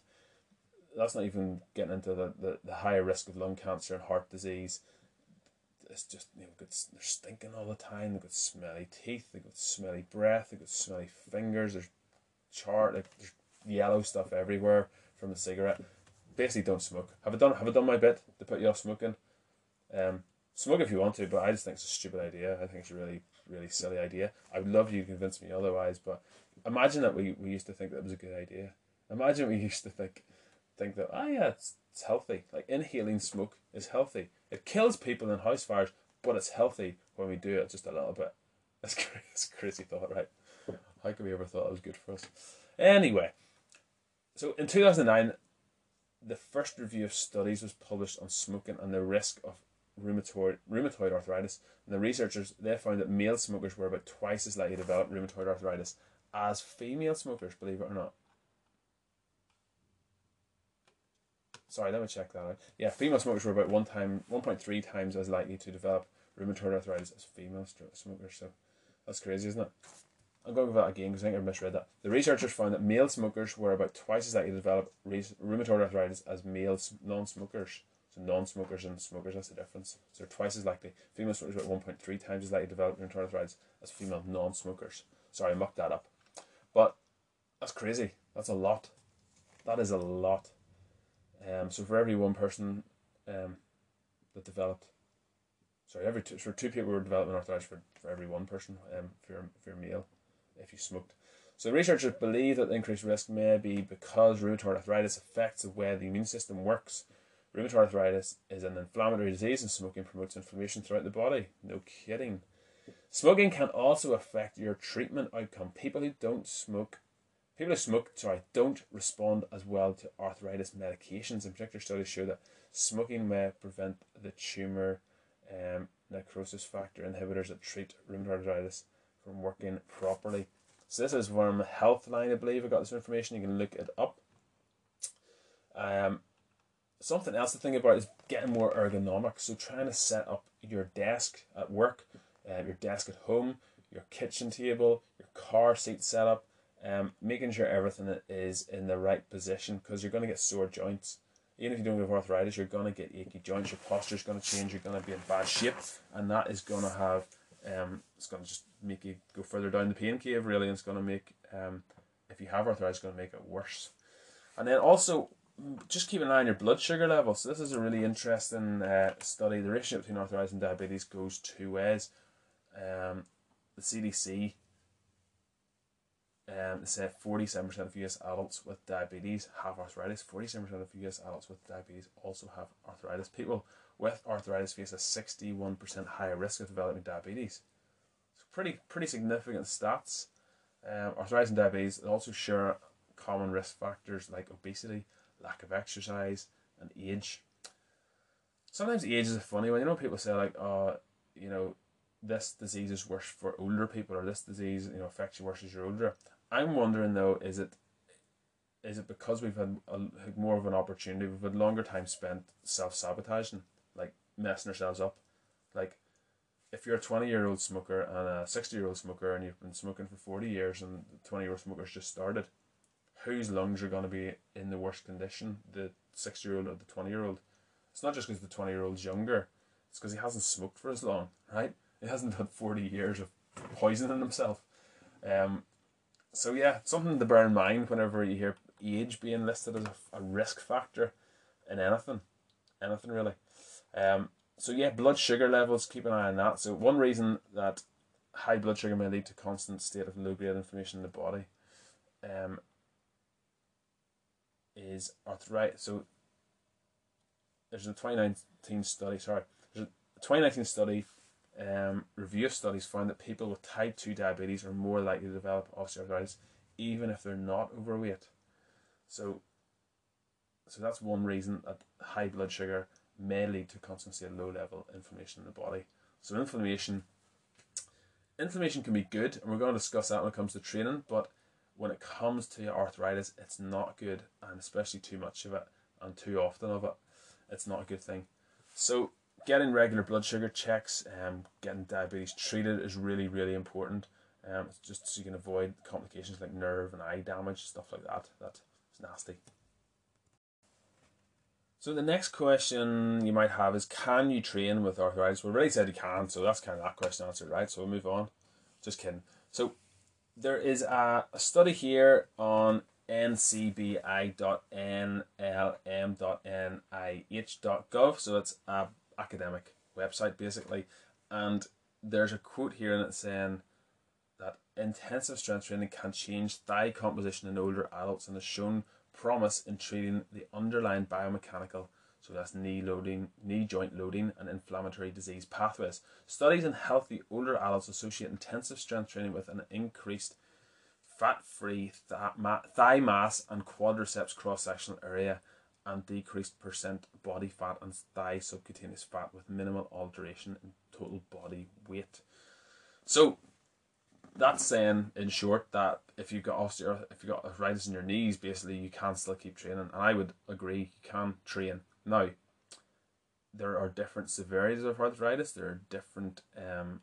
that's not even getting into the, the, the higher risk of lung cancer and heart disease. It's just they're stinking all the time. They've got smelly teeth. They've got smelly breath. They've got smelly fingers. There's chart like there's yellow stuff everywhere from the cigarette. Basically, don't smoke. Have I done have I done my bit to put you off smoking? Um, smoke if you want to, but I just think it's a stupid idea. I think it's a really really silly idea. I would love you to convince me otherwise, but imagine that we, we used to think that was a good idea. Imagine we used to think think that, oh yeah, it's, it's healthy. Like inhaling smoke is healthy. It kills people in house fires, but it's healthy when we do it just a little bit. That's crazy, that's crazy thought, right? How could we ever thought it was good for us? Anyway, so in 2009, the first review of studies was published on smoking and the risk of rheumatoid, rheumatoid arthritis. And the researchers they found that male smokers were about twice as likely to develop rheumatoid arthritis as female smokers, believe it or not. Sorry, let me check that out. Yeah, female smokers were about one time, one point three times as likely to develop rheumatoid arthritis as female smokers. So that's crazy, isn't it? I'm going with that again because I think I misread that. The researchers found that male smokers were about twice as likely to develop rheumatoid arthritis as male non-smokers. So non-smokers and smokers, that's the difference. So they're twice as likely. Female smokers were 1.3 times as likely to develop rheumatoid arthritis as female non-smokers. Sorry, I mucked that up. But that's crazy. That's a lot. That is a lot. Um, so for every one person um, that developed, sorry, every two, for two people were developing arthritis for, for every one person, um, if you're, if you're male, if you smoked. So researchers believe that the increased risk may be because rheumatoid arthritis affects the way the immune system works. Rheumatoid arthritis is an inflammatory disease and smoking promotes inflammation throughout the body. No kidding. Smoking can also affect your treatment outcome. People who don't smoke People who smoke, sorry, don't respond as well to arthritis medications. In particular, studies show that smoking may prevent the tumor um, necrosis factor inhibitors that treat rheumatoid arthritis from working properly. So this is from Healthline, I believe. I got this information. You can look it up. Um, something else to think about is getting more ergonomic. So trying to set up your desk at work, uh, your desk at home, your kitchen table, your car seat setup, um, making sure everything is in the right position because you're going to get sore joints. Even if you don't have arthritis, you're going to get achy joints. Your posture's going to change. You're going to be in bad shape, and that is going to have um, it's going to just make you go further down the pain cave. Really, and it's going to make um, if you have arthritis, it's going to make it worse. And then also, just keep an eye on your blood sugar levels. So this is a really interesting uh, study. The ratio between arthritis and diabetes goes two ways. Um, the CDC um, they say 47% of US adults with diabetes have arthritis. 47% of US adults with diabetes also have arthritis. People with arthritis face a 61% higher risk of developing diabetes. So pretty pretty significant stats. Um, arthritis and diabetes also share common risk factors like obesity, lack of exercise, and age. Sometimes age is a funny one. You know, people say like, "Oh, you know, this disease is worse for older people, or this disease, you know, affects you worse as you're older." I'm wondering though, is it is it because we've had a, more of an opportunity, we've had longer time spent self sabotaging, like messing ourselves up, like if you're a 20 year old smoker and a 60 year old smoker and you've been smoking for 40 years and the 20 year old smoker's just started, whose lungs are going to be in the worst condition, the 60 year old or the 20 year old? It's not just because the 20 year old's younger, it's because he hasn't smoked for as long, right? He hasn't had 40 years of poisoning himself. Um, so yeah, something to bear in mind whenever you hear age being listed as a, a risk factor in anything, anything really. Um, so yeah, blood sugar levels. Keep an eye on that. So one reason that high blood sugar may lead to constant state of low grade inflammation in the body, um, is arthritis. So there's a 2019 study. Sorry, there's a 2019 study um, review studies found that people with type 2 diabetes are more likely to develop osteoarthritis even if they're not overweight. So, so that's one reason that high blood sugar may lead to constantly of low level inflammation in the body. So inflammation, inflammation can be good, and we're going to discuss that when it comes to training. But when it comes to arthritis, it's not good, and especially too much of it and too often of it, it's not a good thing. So getting regular blood sugar checks and getting diabetes treated is really really important. Um, just so you can avoid complications like nerve and eye damage stuff like that that's nasty. So the next question you might have is can you train with arthritis? Well already said you can so that's kind of that question answered right? So we'll move on. Just kidding. So there is a, a study here on ncbi.nlm.nih.gov so it's a academic website basically, and there's a quote here and it's saying that intensive strength training can change thigh composition in older adults and has shown promise in treating the underlying biomechanical so that's knee loading, knee joint loading, and inflammatory disease pathways. Studies in healthy older adults associate intensive strength training with an increased fat-free thigh mass and quadriceps cross-sectional area and decreased percent body fat and thigh subcutaneous fat with minimal alteration in total body weight. So that's saying in short that if you've got osteo if you've got arthritis in your knees, basically you can still keep training. And I would agree you can train. Now there are different severities of arthritis, there are different um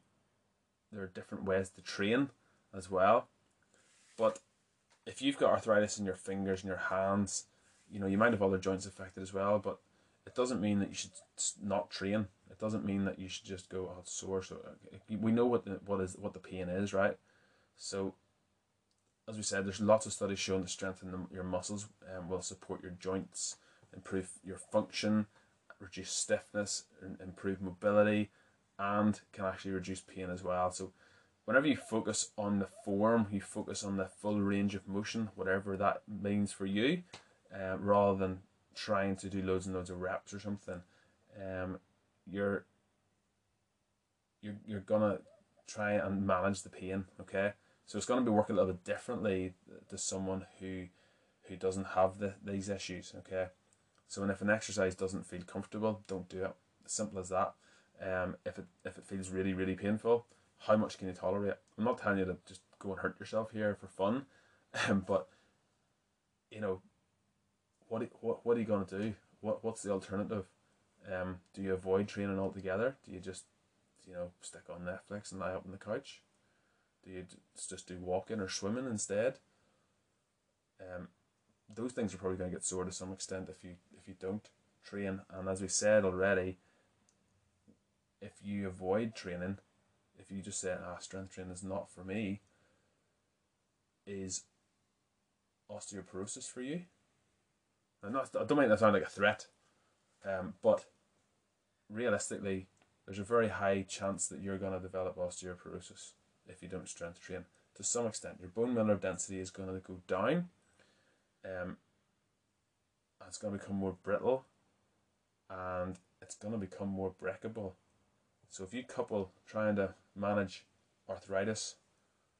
there are different ways to train as well. But if you've got arthritis in your fingers and your hands, you know you might have other joints affected as well, but it doesn't mean that you should not train. It doesn't mean that you should just go oh it's sore. So uh, we know what the, what is what the pain is, right? So as we said, there's lots of studies showing the that strengthening your muscles um, will support your joints, improve your function, reduce stiffness, improve mobility, and can actually reduce pain as well. So whenever you focus on the form, you focus on the full range of motion, whatever that means for you, uh, rather than trying to do loads and loads of reps or something. Um, you're you're you're gonna try and manage the pain. Okay, so it's gonna be working a little bit differently to someone who who doesn't have the, these issues. Okay, so and if an exercise doesn't feel comfortable, don't do it. Simple as that. Um, if it if it feels really really painful, how much can you tolerate? I'm not telling you to just go and hurt yourself here for fun, but you know what what what are you to do? What what's the alternative? Um, do you avoid training altogether? Do you just you know stick on Netflix and lie up on the couch? Do you just do walking or swimming instead? Um, those things are probably going to get sore to some extent if you if you don't train. And as we said already, if you avoid training, if you just say, "Ah, strength training is not for me," is osteoporosis for you? And not, I don't mean that sound like a threat, um, but realistically, there's a very high chance that you're going to develop osteoporosis if you don't strength train. To some extent, your bone mineral density is going to go down. Um, it's going to become more brittle, and it's going to become more breakable. So if you couple trying to manage arthritis,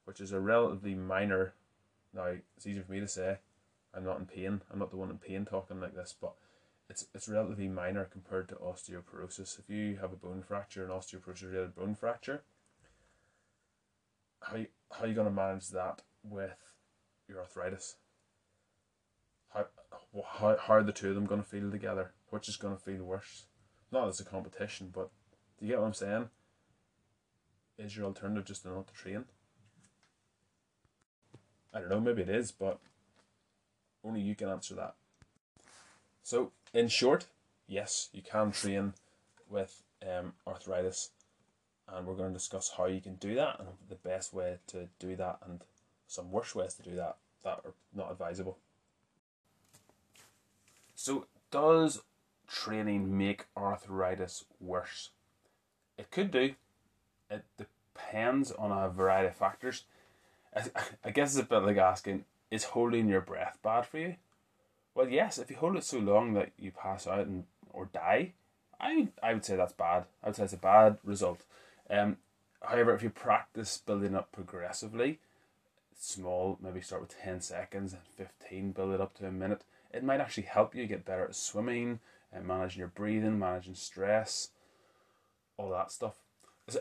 which is a relatively minor, now it's easier for me to say, I'm not in pain. I'm not the one in pain talking like this, but it's it's relatively minor compared to osteoporosis. If you have a bone fracture, an osteoporosis related bone fracture, how how are you going to manage that with your arthritis? How, how, how are the two of them going to feel together? Which is going to feel worse? Not as a competition, but do you get what I'm saying? Is your alternative just not to train? I don't know, maybe it is, but only you can answer that. So, in short, yes, you can train with um, arthritis, and we're going to discuss how you can do that and the best way to do that, and some worse ways to do that that are not advisable. So, does training make arthritis worse? It could do. It depends on a variety of factors. I, I guess it's a bit like asking, is holding your breath bad for you? Well, yes, if you hold it so long that you pass out and or die, I I would say that's bad. I would say it's a bad result. Um, however, if you practice building up progressively, small, maybe start with ten seconds and fifteen, build it up to a minute, it might actually help you get better at swimming and managing your breathing, managing stress, all that stuff.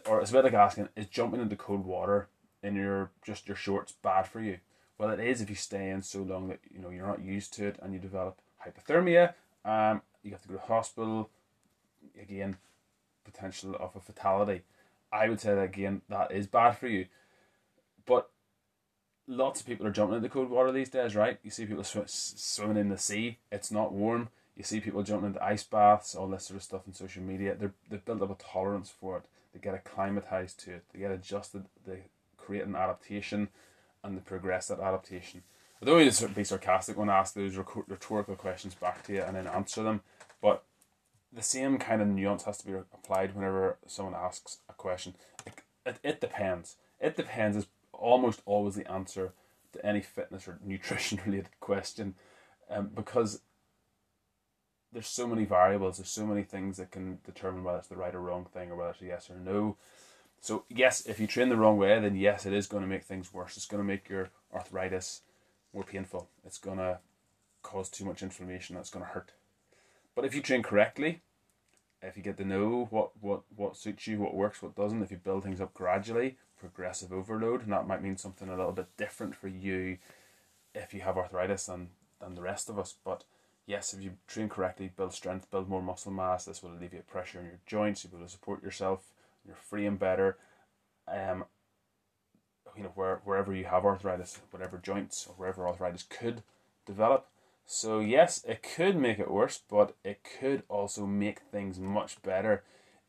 Or it's a bit like asking, is jumping into cold water in your just your shorts bad for you? Well, it is if you stay in so long that you know you're not used to it and you develop hypothermia. Um, you have to go to hospital. Again, potential of a fatality. I would say that again that is bad for you. But lots of people are jumping into cold water these days, right? You see people sw- swimming in the sea. It's not warm. You see people jumping into ice baths, all this sort of stuff on social media. They're they've built up a tolerance for it. They get acclimatized to it. They get adjusted. They create an adaptation and the progress that adaptation. I don't mean to be sarcastic when I ask those rhetorical questions back to you and then answer them, but the same kind of nuance has to be applied whenever someone asks a question. It, it, it depends. It depends is almost always the answer to any fitness or nutrition related question um, because there's so many variables, there's so many things that can determine whether it's the right or wrong thing or whether it's a yes or no. So yes, if you train the wrong way, then yes, it is going to make things worse. It's going to make your arthritis more painful. It's going to cause too much inflammation. That's going to hurt. But if you train correctly, if you get to know what, what, what suits you, what works, what doesn't, if you build things up gradually, progressive overload, and that might mean something a little bit different for you if you have arthritis than, than the rest of us. But yes, if you train correctly, build strength, build more muscle mass, this will alleviate pressure in your joints, you'll be able to support yourself you're free and better. Um, you know, where wherever you have arthritis, whatever joints or wherever arthritis could develop. So yes, it could make it worse, but it could also make things much better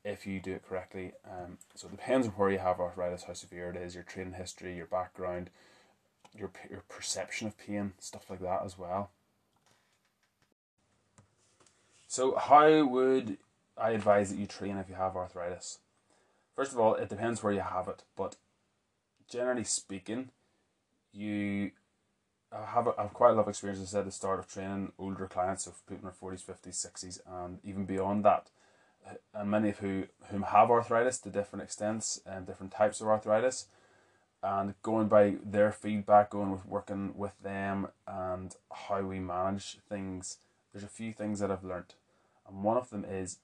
if you do it correctly. Um, so it depends on where you have arthritis, how severe it is, your training history, your background, your your perception of pain, stuff like that as well. So how would I advise that you train if you have arthritis? First of all, it depends where you have it, but generally speaking, you have, a, have quite a lot of experience, as I said, at the start of training older clients of people in their 40s, 50s, 60s, and even beyond that. And many of who, whom have arthritis to different extents and different types of arthritis. And going by their feedback, going with working with them and how we manage things, there's a few things that I've learned. And one of them is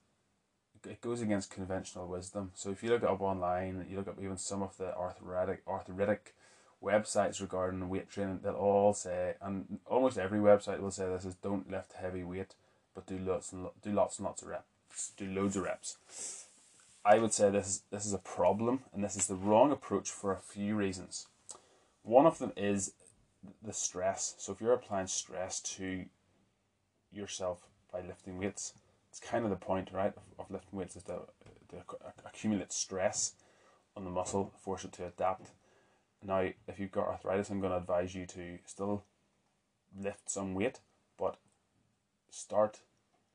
it goes against conventional wisdom. So if you look up online, you look up even some of the arthritic arthritic websites regarding weight training, they'll all say, and almost every website will say this is don't lift heavy weight, but do lots and do lots and lots of reps, do loads of reps. I would say this is this is a problem, and this is the wrong approach for a few reasons. One of them is the stress. So if you're applying stress to yourself by lifting weights, it's kind of the point, right, of, of lifting weights is to, to accumulate stress on the muscle, force it to adapt. Now, if you've got arthritis, I'm going to advise you to still lift some weight, but start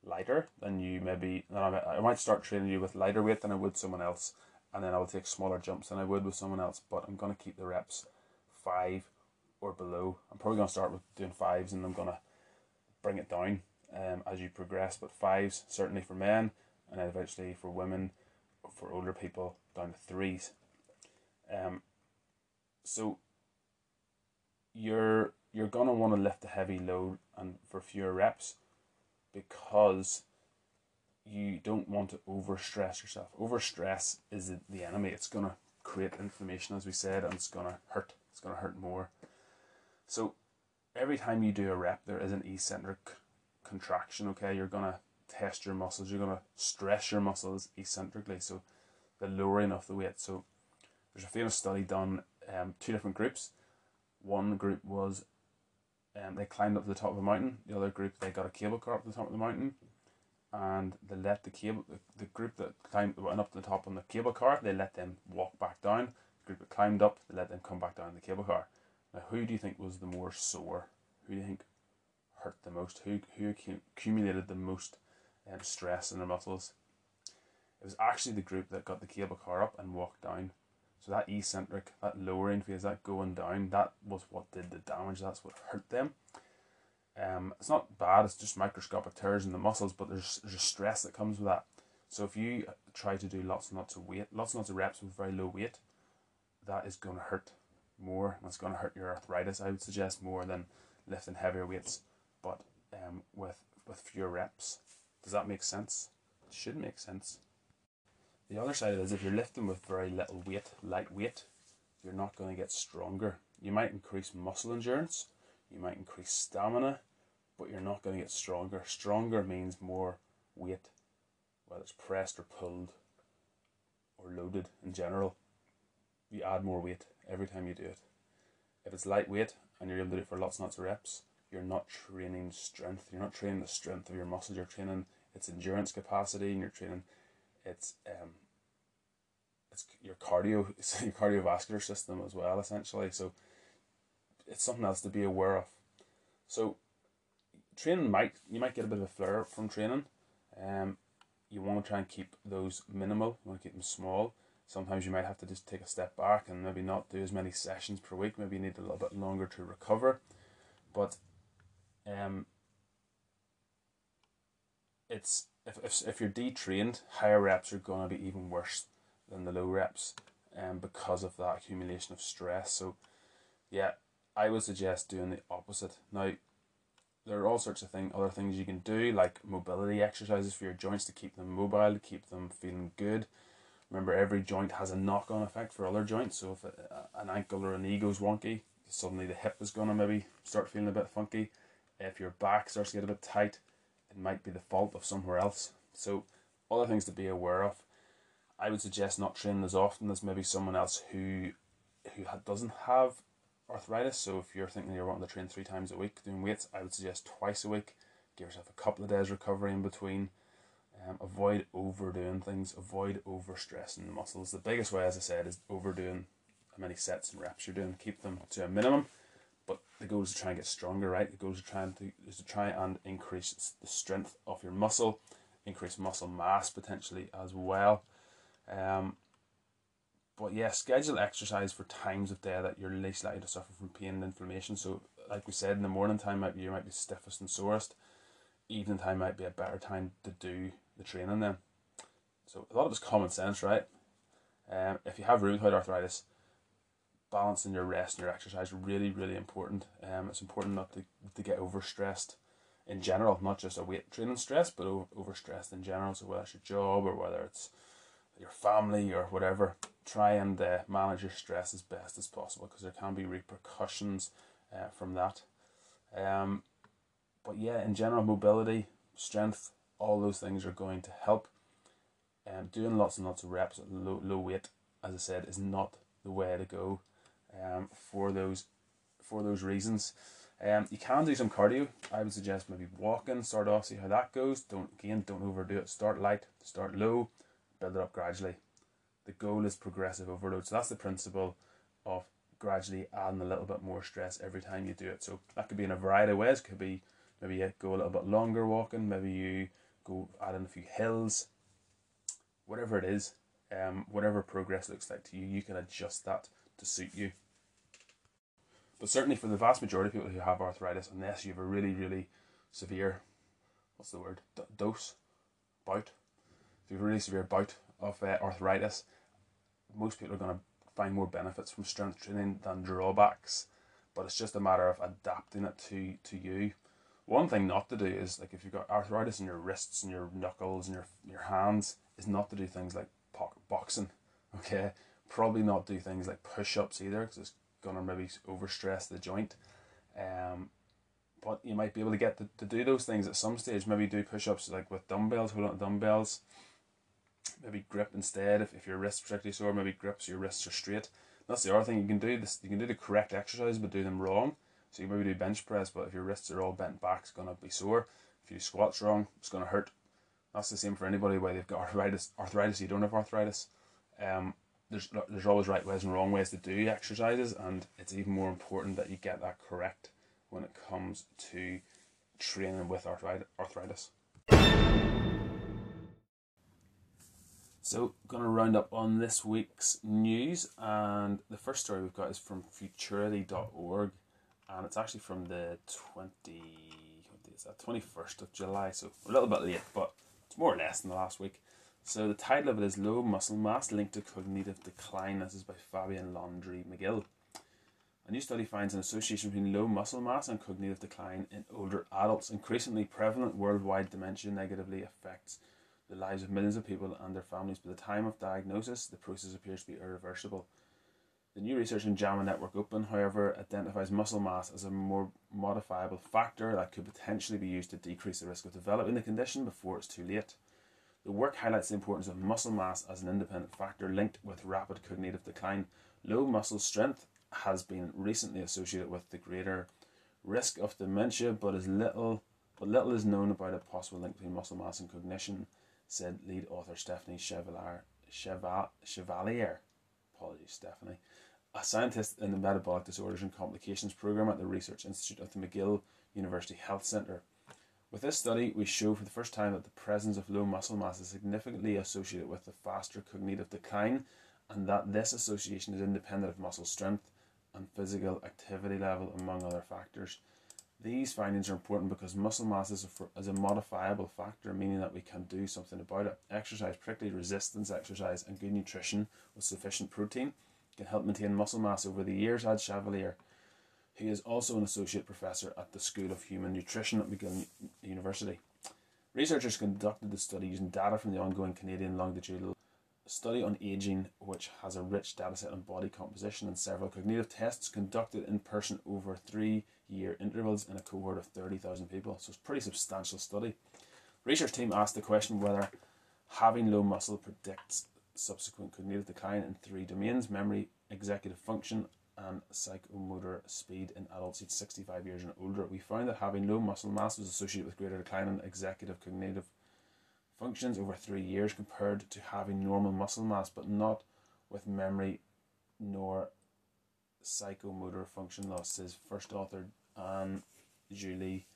lighter than you maybe. Then I might start training you with lighter weight than I would someone else, and then I will take smaller jumps than I would with someone else. But I'm going to keep the reps five or below. I'm probably going to start with doing fives, and I'm going to bring it down um, as you progress. But fives certainly for men, and then eventually for women, for older people down to threes. Um, so you're you're gonna want to lift a heavy load and for fewer reps because you don't want to overstress yourself. Overstress is the enemy. It's gonna create inflammation, as we said, and it's gonna hurt. It's gonna hurt more. So every time you do a rep, there is an eccentric contraction. Okay, you're gonna test your muscles. You're gonna stress your muscles eccentrically. So the lowering of the weight. So there's a famous study done. Um, two different groups. One group was um, they climbed up to the top of a mountain. The other group they got a cable car up to the top of the mountain, and they let the cable the, the group that climbed went up to the top on the cable car. They let them walk back down. The group that climbed up, they let them come back down the cable car. Now, who do you think was the more sore? Who do you think hurt the most? Who who accumulated the most um, stress in their muscles? It was actually the group that got the cable car up and walked down. So that eccentric, that lowering phase, that going down, that was what did the damage. That's what hurt them. Um, it's not bad. It's just microscopic tears in the muscles, but there's there's stress that comes with that. So if you try to do lots and lots of weight, lots and lots of reps with very low weight, that is going to hurt more. That's going to hurt your arthritis. I would suggest more than lifting heavier weights, but um, with with fewer reps. Does that make sense? It should make sense. The other side of it is if you're lifting with very little weight, light weight, you're not going to get stronger. You might increase muscle endurance, you might increase stamina, but you're not going to get stronger. Stronger means more weight, whether it's pressed or pulled or loaded in general. You add more weight every time you do it. If it's lightweight and you're able to do it for lots and lots of reps, you're not training strength. You're not training the strength of your muscles. You're training its endurance capacity, and you're training it's um, it's your cardio, it's your cardiovascular system as well, essentially. So it's something else to be aware of. So training might you might get a bit of a flare from training. Um, you want to try and keep those minimal. You want to keep them small. Sometimes you might have to just take a step back and maybe not do as many sessions per week. Maybe you need a little bit longer to recover. But um, it's if, if, if you're detrained, higher reps are going to be even worse than the low reps um, because of that accumulation of stress. So, yeah, I would suggest doing the opposite. Now, there are all sorts of thing, other things you can do, like mobility exercises for your joints to keep them mobile, to keep them feeling good. Remember, every joint has a knock on effect for other joints. So, if an ankle or a knee goes wonky, suddenly the hip is going to maybe start feeling a bit funky. If your back starts to get a bit tight, it might be the fault of somewhere else. So, other things to be aware of. I would suggest not training as often as maybe someone else who who doesn't have arthritis. So, if you're thinking you're wanting to train three times a week doing weights, I would suggest twice a week. Give yourself a couple of days recovery in between. Um, avoid overdoing things. Avoid overstressing the muscles. The biggest way, as I said, is overdoing how many sets and reps you're doing. Keep them to a minimum but the goal is to try and get stronger, right? The goal is to try and to, is to try and increase the strength of your muscle, increase muscle mass potentially as well. Um, but yeah, schedule exercise for times of day that you're least likely to suffer from pain and inflammation. So, like we said, in the morning time might be you might be stiffest and sorest. Evening time might be a better time to do the training then. So a lot of it's common sense, right? Um, if you have rheumatoid arthritis, balancing your rest and your exercise really really important. Um it's important not to, to get overstressed in general not just a weight training stress but over, overstressed in general. So whether it's your job or whether it's your family or whatever try and uh, manage your stress as best as possible because there can be repercussions uh, from that. Um but yeah in general mobility strength all those things are going to help. Um, doing lots and lots of reps at low, low weight as i said is not the way to go um, for those for those reasons. Um, you can do some cardio. I would suggest maybe walking, start off, see how that goes. Don't again, don't overdo it. Start light, start low, build it up gradually. The goal is progressive overload. So that's the principle of gradually adding a little bit more stress every time you do it. So that could be in a variety of ways. Could be maybe you go a little bit longer walking, maybe you go add in a few hills, whatever it is, um, whatever progress looks like to you, you can adjust that to suit you. But certainly for the vast majority of people who have arthritis, unless you have a really, really severe, what's the word, D- dose, bout, if you have a really severe bout of uh, arthritis, most people are going to find more benefits from strength training than drawbacks. But it's just a matter of adapting it to, to you. One thing not to do is like if you've got arthritis in your wrists and your knuckles and your your hands, is not to do things like boxing. Okay, probably not do things like push ups either because it's gonna maybe overstress the joint. Um, but you might be able to get to, to do those things at some stage. Maybe do push ups like with dumbbells, hold on dumbbells. Maybe grip instead if, if your wrist's particularly sore, maybe grips your wrists are straight. That's the other thing you can do. This you can do the correct exercise but do them wrong. So you maybe do bench press, but if your wrists are all bent back, it's gonna be sore. If you do squats wrong, it's gonna hurt. That's the same for anybody whether they've got arthritis, arthritis, you don't have arthritis. Um, there's there's always right ways and wrong ways to do exercises, and it's even more important that you get that correct when it comes to training with arthritis. So, going to round up on this week's news, and the first story we've got is from futurity.org, and it's actually from the 20, what is that, 21st of July, so a little bit late, but it's more or less than the last week. So the title of it is Low Muscle Mass Linked to Cognitive Decline. This is by Fabian Landry McGill. A new study finds an association between low muscle mass and cognitive decline in older adults. Increasingly prevalent worldwide dementia negatively affects the lives of millions of people and their families. By the time of diagnosis, the process appears to be irreversible. The new research in JAMA Network Open, however, identifies muscle mass as a more modifiable factor that could potentially be used to decrease the risk of developing the condition before it's too late. The work highlights the importance of muscle mass as an independent factor linked with rapid cognitive decline. Low muscle strength has been recently associated with the greater risk of dementia, but as little but little is known about a possible link between muscle mass and cognition, said lead author Stephanie Chevalier. Chevalier. Apologies, Stephanie. A scientist in the Metabolic Disorders and Complications program at the Research Institute of the McGill University Health Centre. With this study, we show for the first time that the presence of low muscle mass is significantly associated with the faster cognitive decline, and that this association is independent of muscle strength and physical activity level, among other factors. These findings are important because muscle mass is a, is a modifiable factor, meaning that we can do something about it. Exercise, particularly resistance exercise, and good nutrition with sufficient protein can help maintain muscle mass over the years, adds Chevalier. He is also an associate professor at the School of Human Nutrition at McGill University. Researchers conducted the study using data from the ongoing Canadian longitudinal study on aging, which has a rich dataset on body composition and several cognitive tests conducted in person over three year intervals in a cohort of 30,000 people. So it's a pretty substantial study. Research team asked the question whether having low muscle predicts subsequent cognitive decline in three domains memory, executive function, and psychomotor speed in adults aged 65 years and older. We found that having low muscle mass was associated with greater decline in executive cognitive functions over three years compared to having normal muscle mass, but not with memory nor psychomotor function loss, says first author Anne Julie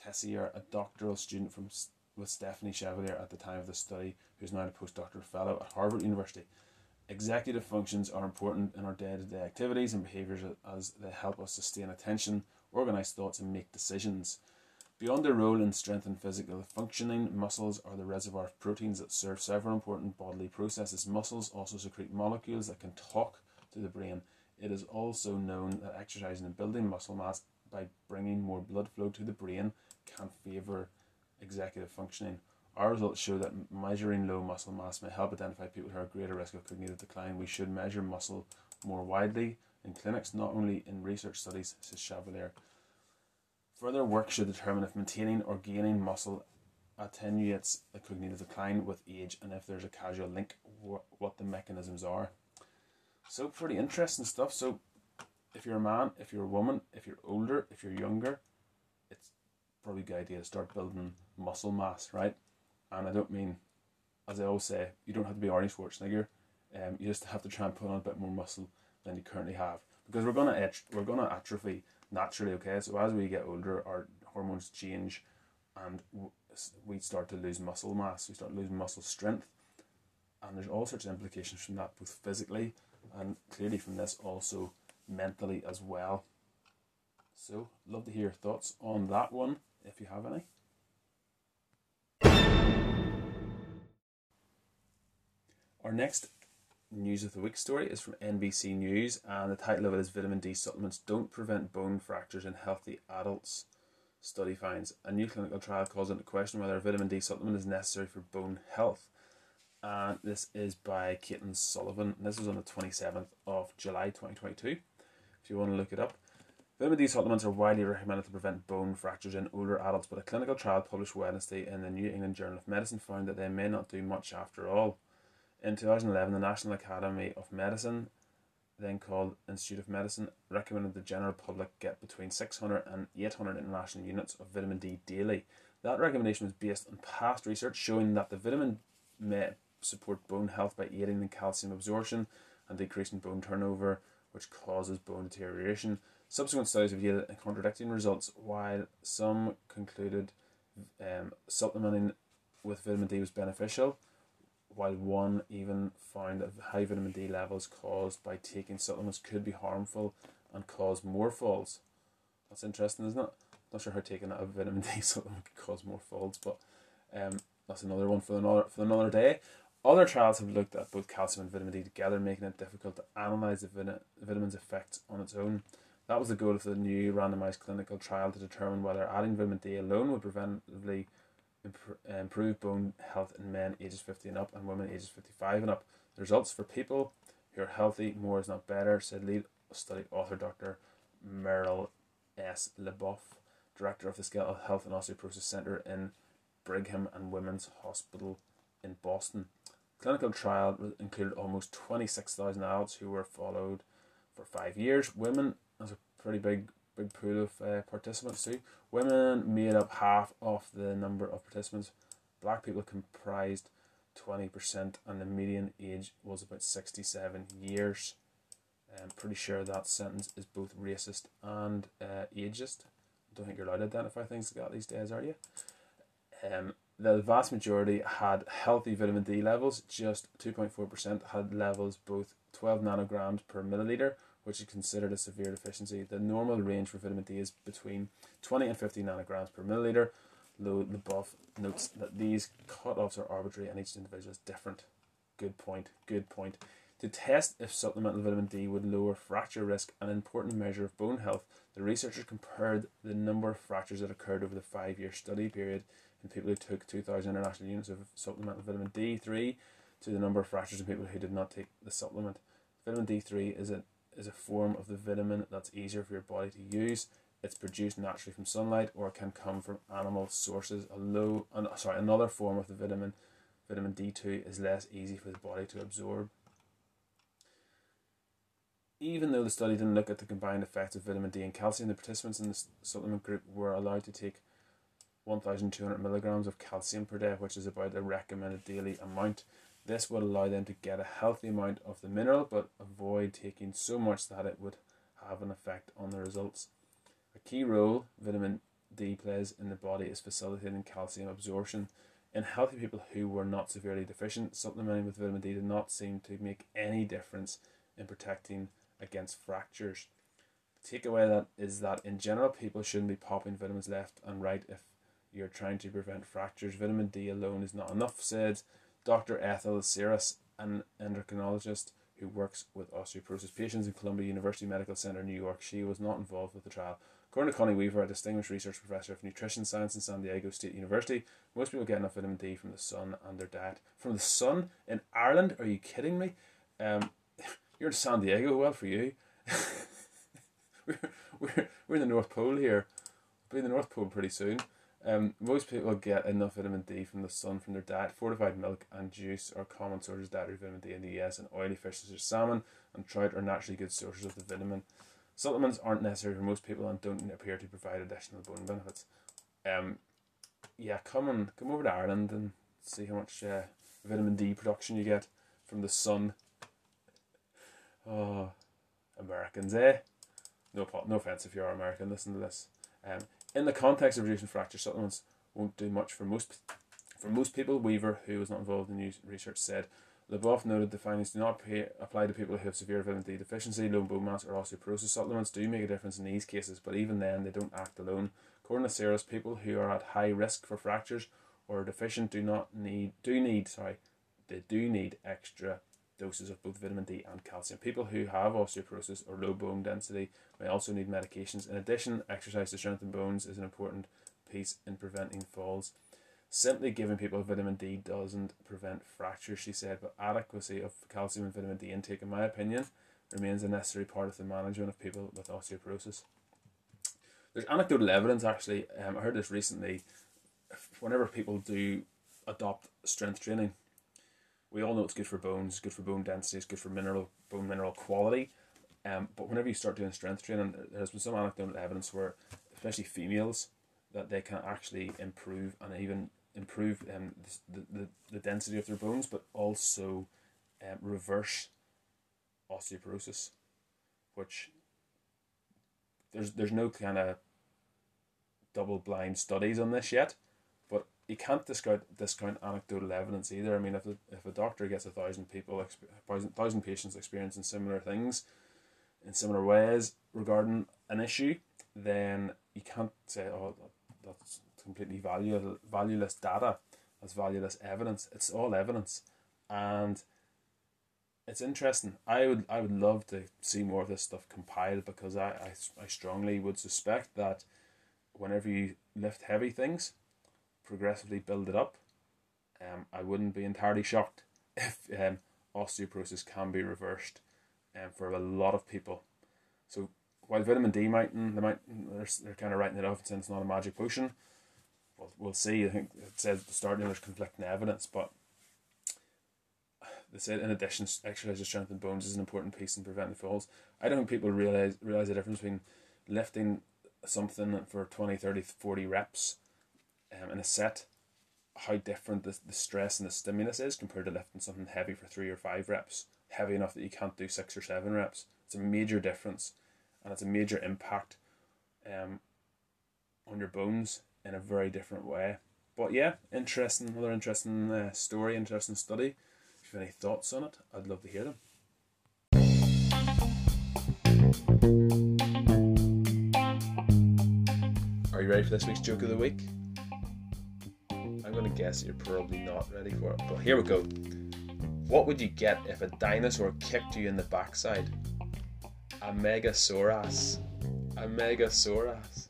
Tessier, a doctoral student from with Stephanie Chevalier at the time of the study, who's now a postdoctoral fellow at Harvard University. Executive functions are important in our day to day activities and behaviours as they help us sustain attention, organise thoughts, and make decisions. Beyond their role in strength and physical functioning, muscles are the reservoir of proteins that serve several important bodily processes. Muscles also secrete molecules that can talk to the brain. It is also known that exercising and building muscle mass by bringing more blood flow to the brain can favour executive functioning. Our results show that measuring low muscle mass may help identify people who are at greater risk of cognitive decline. We should measure muscle more widely in clinics, not only in research studies, says Chevalier. Further work should determine if maintaining or gaining muscle attenuates the cognitive decline with age and if there's a causal link, what the mechanisms are. So, pretty interesting stuff. So, if you're a man, if you're a woman, if you're older, if you're younger, it's probably a good idea to start building muscle mass, right? And I don't mean, as I always say, you don't have to be Arnie Schwarzenegger. Um, you just have to try and put on a bit more muscle than you currently have because we're gonna etch, we're gonna atrophy naturally. Okay, so as we get older, our hormones change, and we start to lose muscle mass. We start losing muscle strength, and there's all sorts of implications from that, both physically and clearly from this also mentally as well. So, love to hear your thoughts on that one if you have any. Our next news of the week story is from NBC News, and the title of it is Vitamin D Supplements Don't Prevent Bone Fractures in Healthy Adults. Study finds a new clinical trial calls into question whether vitamin D supplement is necessary for bone health. And this is by Caitlin Sullivan. This was on the 27th of July 2022 if you want to look it up. Vitamin D supplements are widely recommended to prevent bone fractures in older adults, but a clinical trial published Wednesday in the New England Journal of Medicine found that they may not do much after all. In 2011, the National Academy of Medicine, then called Institute of Medicine, recommended the general public get between 600 and 800 international units of vitamin D daily. That recommendation was based on past research showing that the vitamin may support bone health by aiding in calcium absorption and decreasing bone turnover which causes bone deterioration. Subsequent studies have yielded contradicting results, while some concluded um, supplementing with vitamin D was beneficial, while one even found that high vitamin D levels caused by taking supplements could be harmful and cause more falls. That's interesting, isn't it? Not sure how taking a vitamin D supplement could cause more falls, but um, that's another one for another for another day. Other trials have looked at both calcium and vitamin D together, making it difficult to analyse the vit- vitamin's effects on its own. That was the goal of the new randomised clinical trial to determine whether adding vitamin D alone would preventively Uh, improve bone health in men ages 50 and up and women ages 55 and up. The results for people who are healthy, more is not better, said lead study author Dr. Meryl S. LeBoff, director of the Skeletal Health and Osteoporosis Center in Brigham and Women's Hospital in Boston clinical trial included almost 26,000 adults who were followed for five years. Women, as a pretty big big pool of uh, participants too. Women made up half of the number of participants. Black people comprised 20% and the median age was about 67 years. I'm pretty sure that sentence is both racist and uh, ageist. I don't think you're allowed to identify things like that these days, are you? Um, the vast majority had healthy vitamin D levels, just 2.4% had levels both 12 nanograms per milliliter, which is considered a severe deficiency. The normal range for vitamin D is between 20 and 50 nanograms per milliliter. Though LeBoff notes that these cutoffs are arbitrary and each individual is different. Good point, good point. To test if supplemental vitamin D would lower fracture risk, an important measure of bone health, the researchers compared the number of fractures that occurred over the five year study period in people who took 2,000 international units of supplemental vitamin D3 to the number of fractures in people who did not take the supplement. Vitamin D3 is a, is a form of the vitamin that's easier for your body to use. It's produced naturally from sunlight or can come from animal sources. A low, uh, sorry, another form of the vitamin, vitamin D2, is less easy for the body to absorb. Even though the study didn't look at the combined effects of vitamin D and calcium, the participants in the supplement group were allowed to take 1,200 milligrams of calcium per day, which is about the recommended daily amount. This would allow them to get a healthy amount of the mineral, but avoid taking so much that it would have an effect on the results. A key role vitamin D plays in the body is facilitating calcium absorption. In healthy people who were not severely deficient, supplementing with vitamin D did not seem to make any difference in protecting against fractures. The takeaway that is that in general people shouldn't be popping vitamins left and right if you're trying to prevent fractures. Vitamin D alone is not enough, said Dr. Ethel Siris, an endocrinologist who works with osteoporosis patients in Columbia University Medical Center, New York. She was not involved with the trial. According to Connie Weaver, a distinguished research professor of nutrition science in San Diego State University, most people get enough vitamin D from the sun and their diet. From the sun in Ireland? Are you kidding me? Um, you're in San Diego. Well for you. we're, we're, we're in the North Pole here. We'll be in the North Pole pretty soon. Um, most people get enough vitamin D from the sun from their diet. Fortified milk and juice are common sources of dietary vitamin D in the US, and oily fish such as salmon and trout are naturally good sources of the vitamin. Supplements aren't necessary for most people and don't appear to provide additional bone benefits. Um, yeah, come and come over to Ireland and see how much uh, vitamin D production you get from the sun. Oh, Americans, eh? No, no offense if you are American. Listen to this. Um, in the context of reducing fracture, supplements won't do much for most for most people. Weaver, who was not involved in the research, said LeBoff noted the findings do not pay, apply to people who have severe vitamin D deficiency, low bone mass, or osteoporosis. Supplements do make a difference in these cases, but even then, they don't act alone. According to Siris, people who are at high risk for fractures or deficient do not need do need sorry, they do need extra doses of both vitamin D and calcium. People who have osteoporosis or low bone density may also need medications. In addition, exercise to strengthen bones is an important piece in preventing falls. Simply giving people vitamin D doesn't prevent fractures, she said, but adequacy of calcium and vitamin D intake, in my opinion, remains a necessary part of the management of people with osteoporosis. There's anecdotal evidence, actually. Um, I heard this recently. Whenever people do adopt strength training, we all know it's good for bones, good for bone density, it's good for mineral bone mineral quality. Um, but whenever you start doing strength training, there's been some anecdotal evidence where, especially females, that they can actually improve and even improve um, the, the, the density of their bones, but also um, reverse osteoporosis, which there's there's no kind of double blind studies on this yet, you can't discount discount anecdotal evidence either. I mean, if a, if a doctor gets a thousand people, thousand, thousand patients experiencing similar things in similar ways regarding an issue, then you can't say, oh, that's completely valueless, valueless data, that's valueless evidence. It's all evidence, and it's interesting. I would I would love to see more of this stuff compiled because I, I, I strongly would suspect that whenever you lift heavy things, progressively build it up, um, I wouldn't be entirely shocked if um, osteoporosis can be reversed um, for a lot of people. So while vitamin D might they might they're, they're kind of writing it off and saying it's not a magic potion. Well, we'll see. I think it says at the start there's conflicting evidence, but they said in addition, exercise to strengthen bones is an important piece in preventing falls. I don't think people realize realize the difference between lifting something for 20, 30, 40 reps um, in a set, how different the, the stress and the stimulus is compared to lifting something heavy for three or five reps, heavy enough that you can't do six or seven reps. It's a major difference and it's a major impact um, on your bones in a very different way. But yeah, interesting, another interesting uh, story, interesting study. If you have any thoughts on it, I'd love to hear them. Are you ready for this week's joke of the week? Going to guess you're probably not ready for it, but here we go. What would you get if a dinosaur kicked you in the backside? A Megasaurus. A Megasaurus.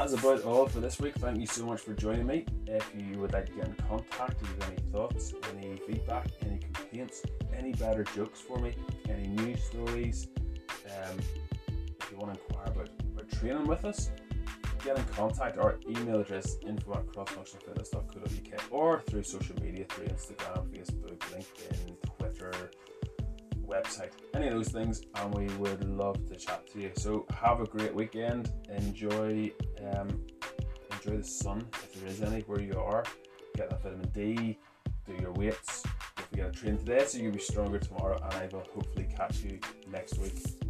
That is about all for this week. Thank you so much for joining me. If you would like to get in contact, have any thoughts, any feedback, any complaints, any better jokes for me, any news stories, um, if you want to inquire about, about training with us, get in contact. Our email address info at crossfunctionalfitness.co.uk or through social media through Instagram, Facebook, LinkedIn, Twitter, website. Any of those things, and we would love to chat to you. So have a great weekend. Enjoy, um, enjoy the sun if there is any where you are. Get that vitamin D. Do your weights. Don't forget to train today, so you'll be stronger tomorrow. And I will hopefully catch you next week.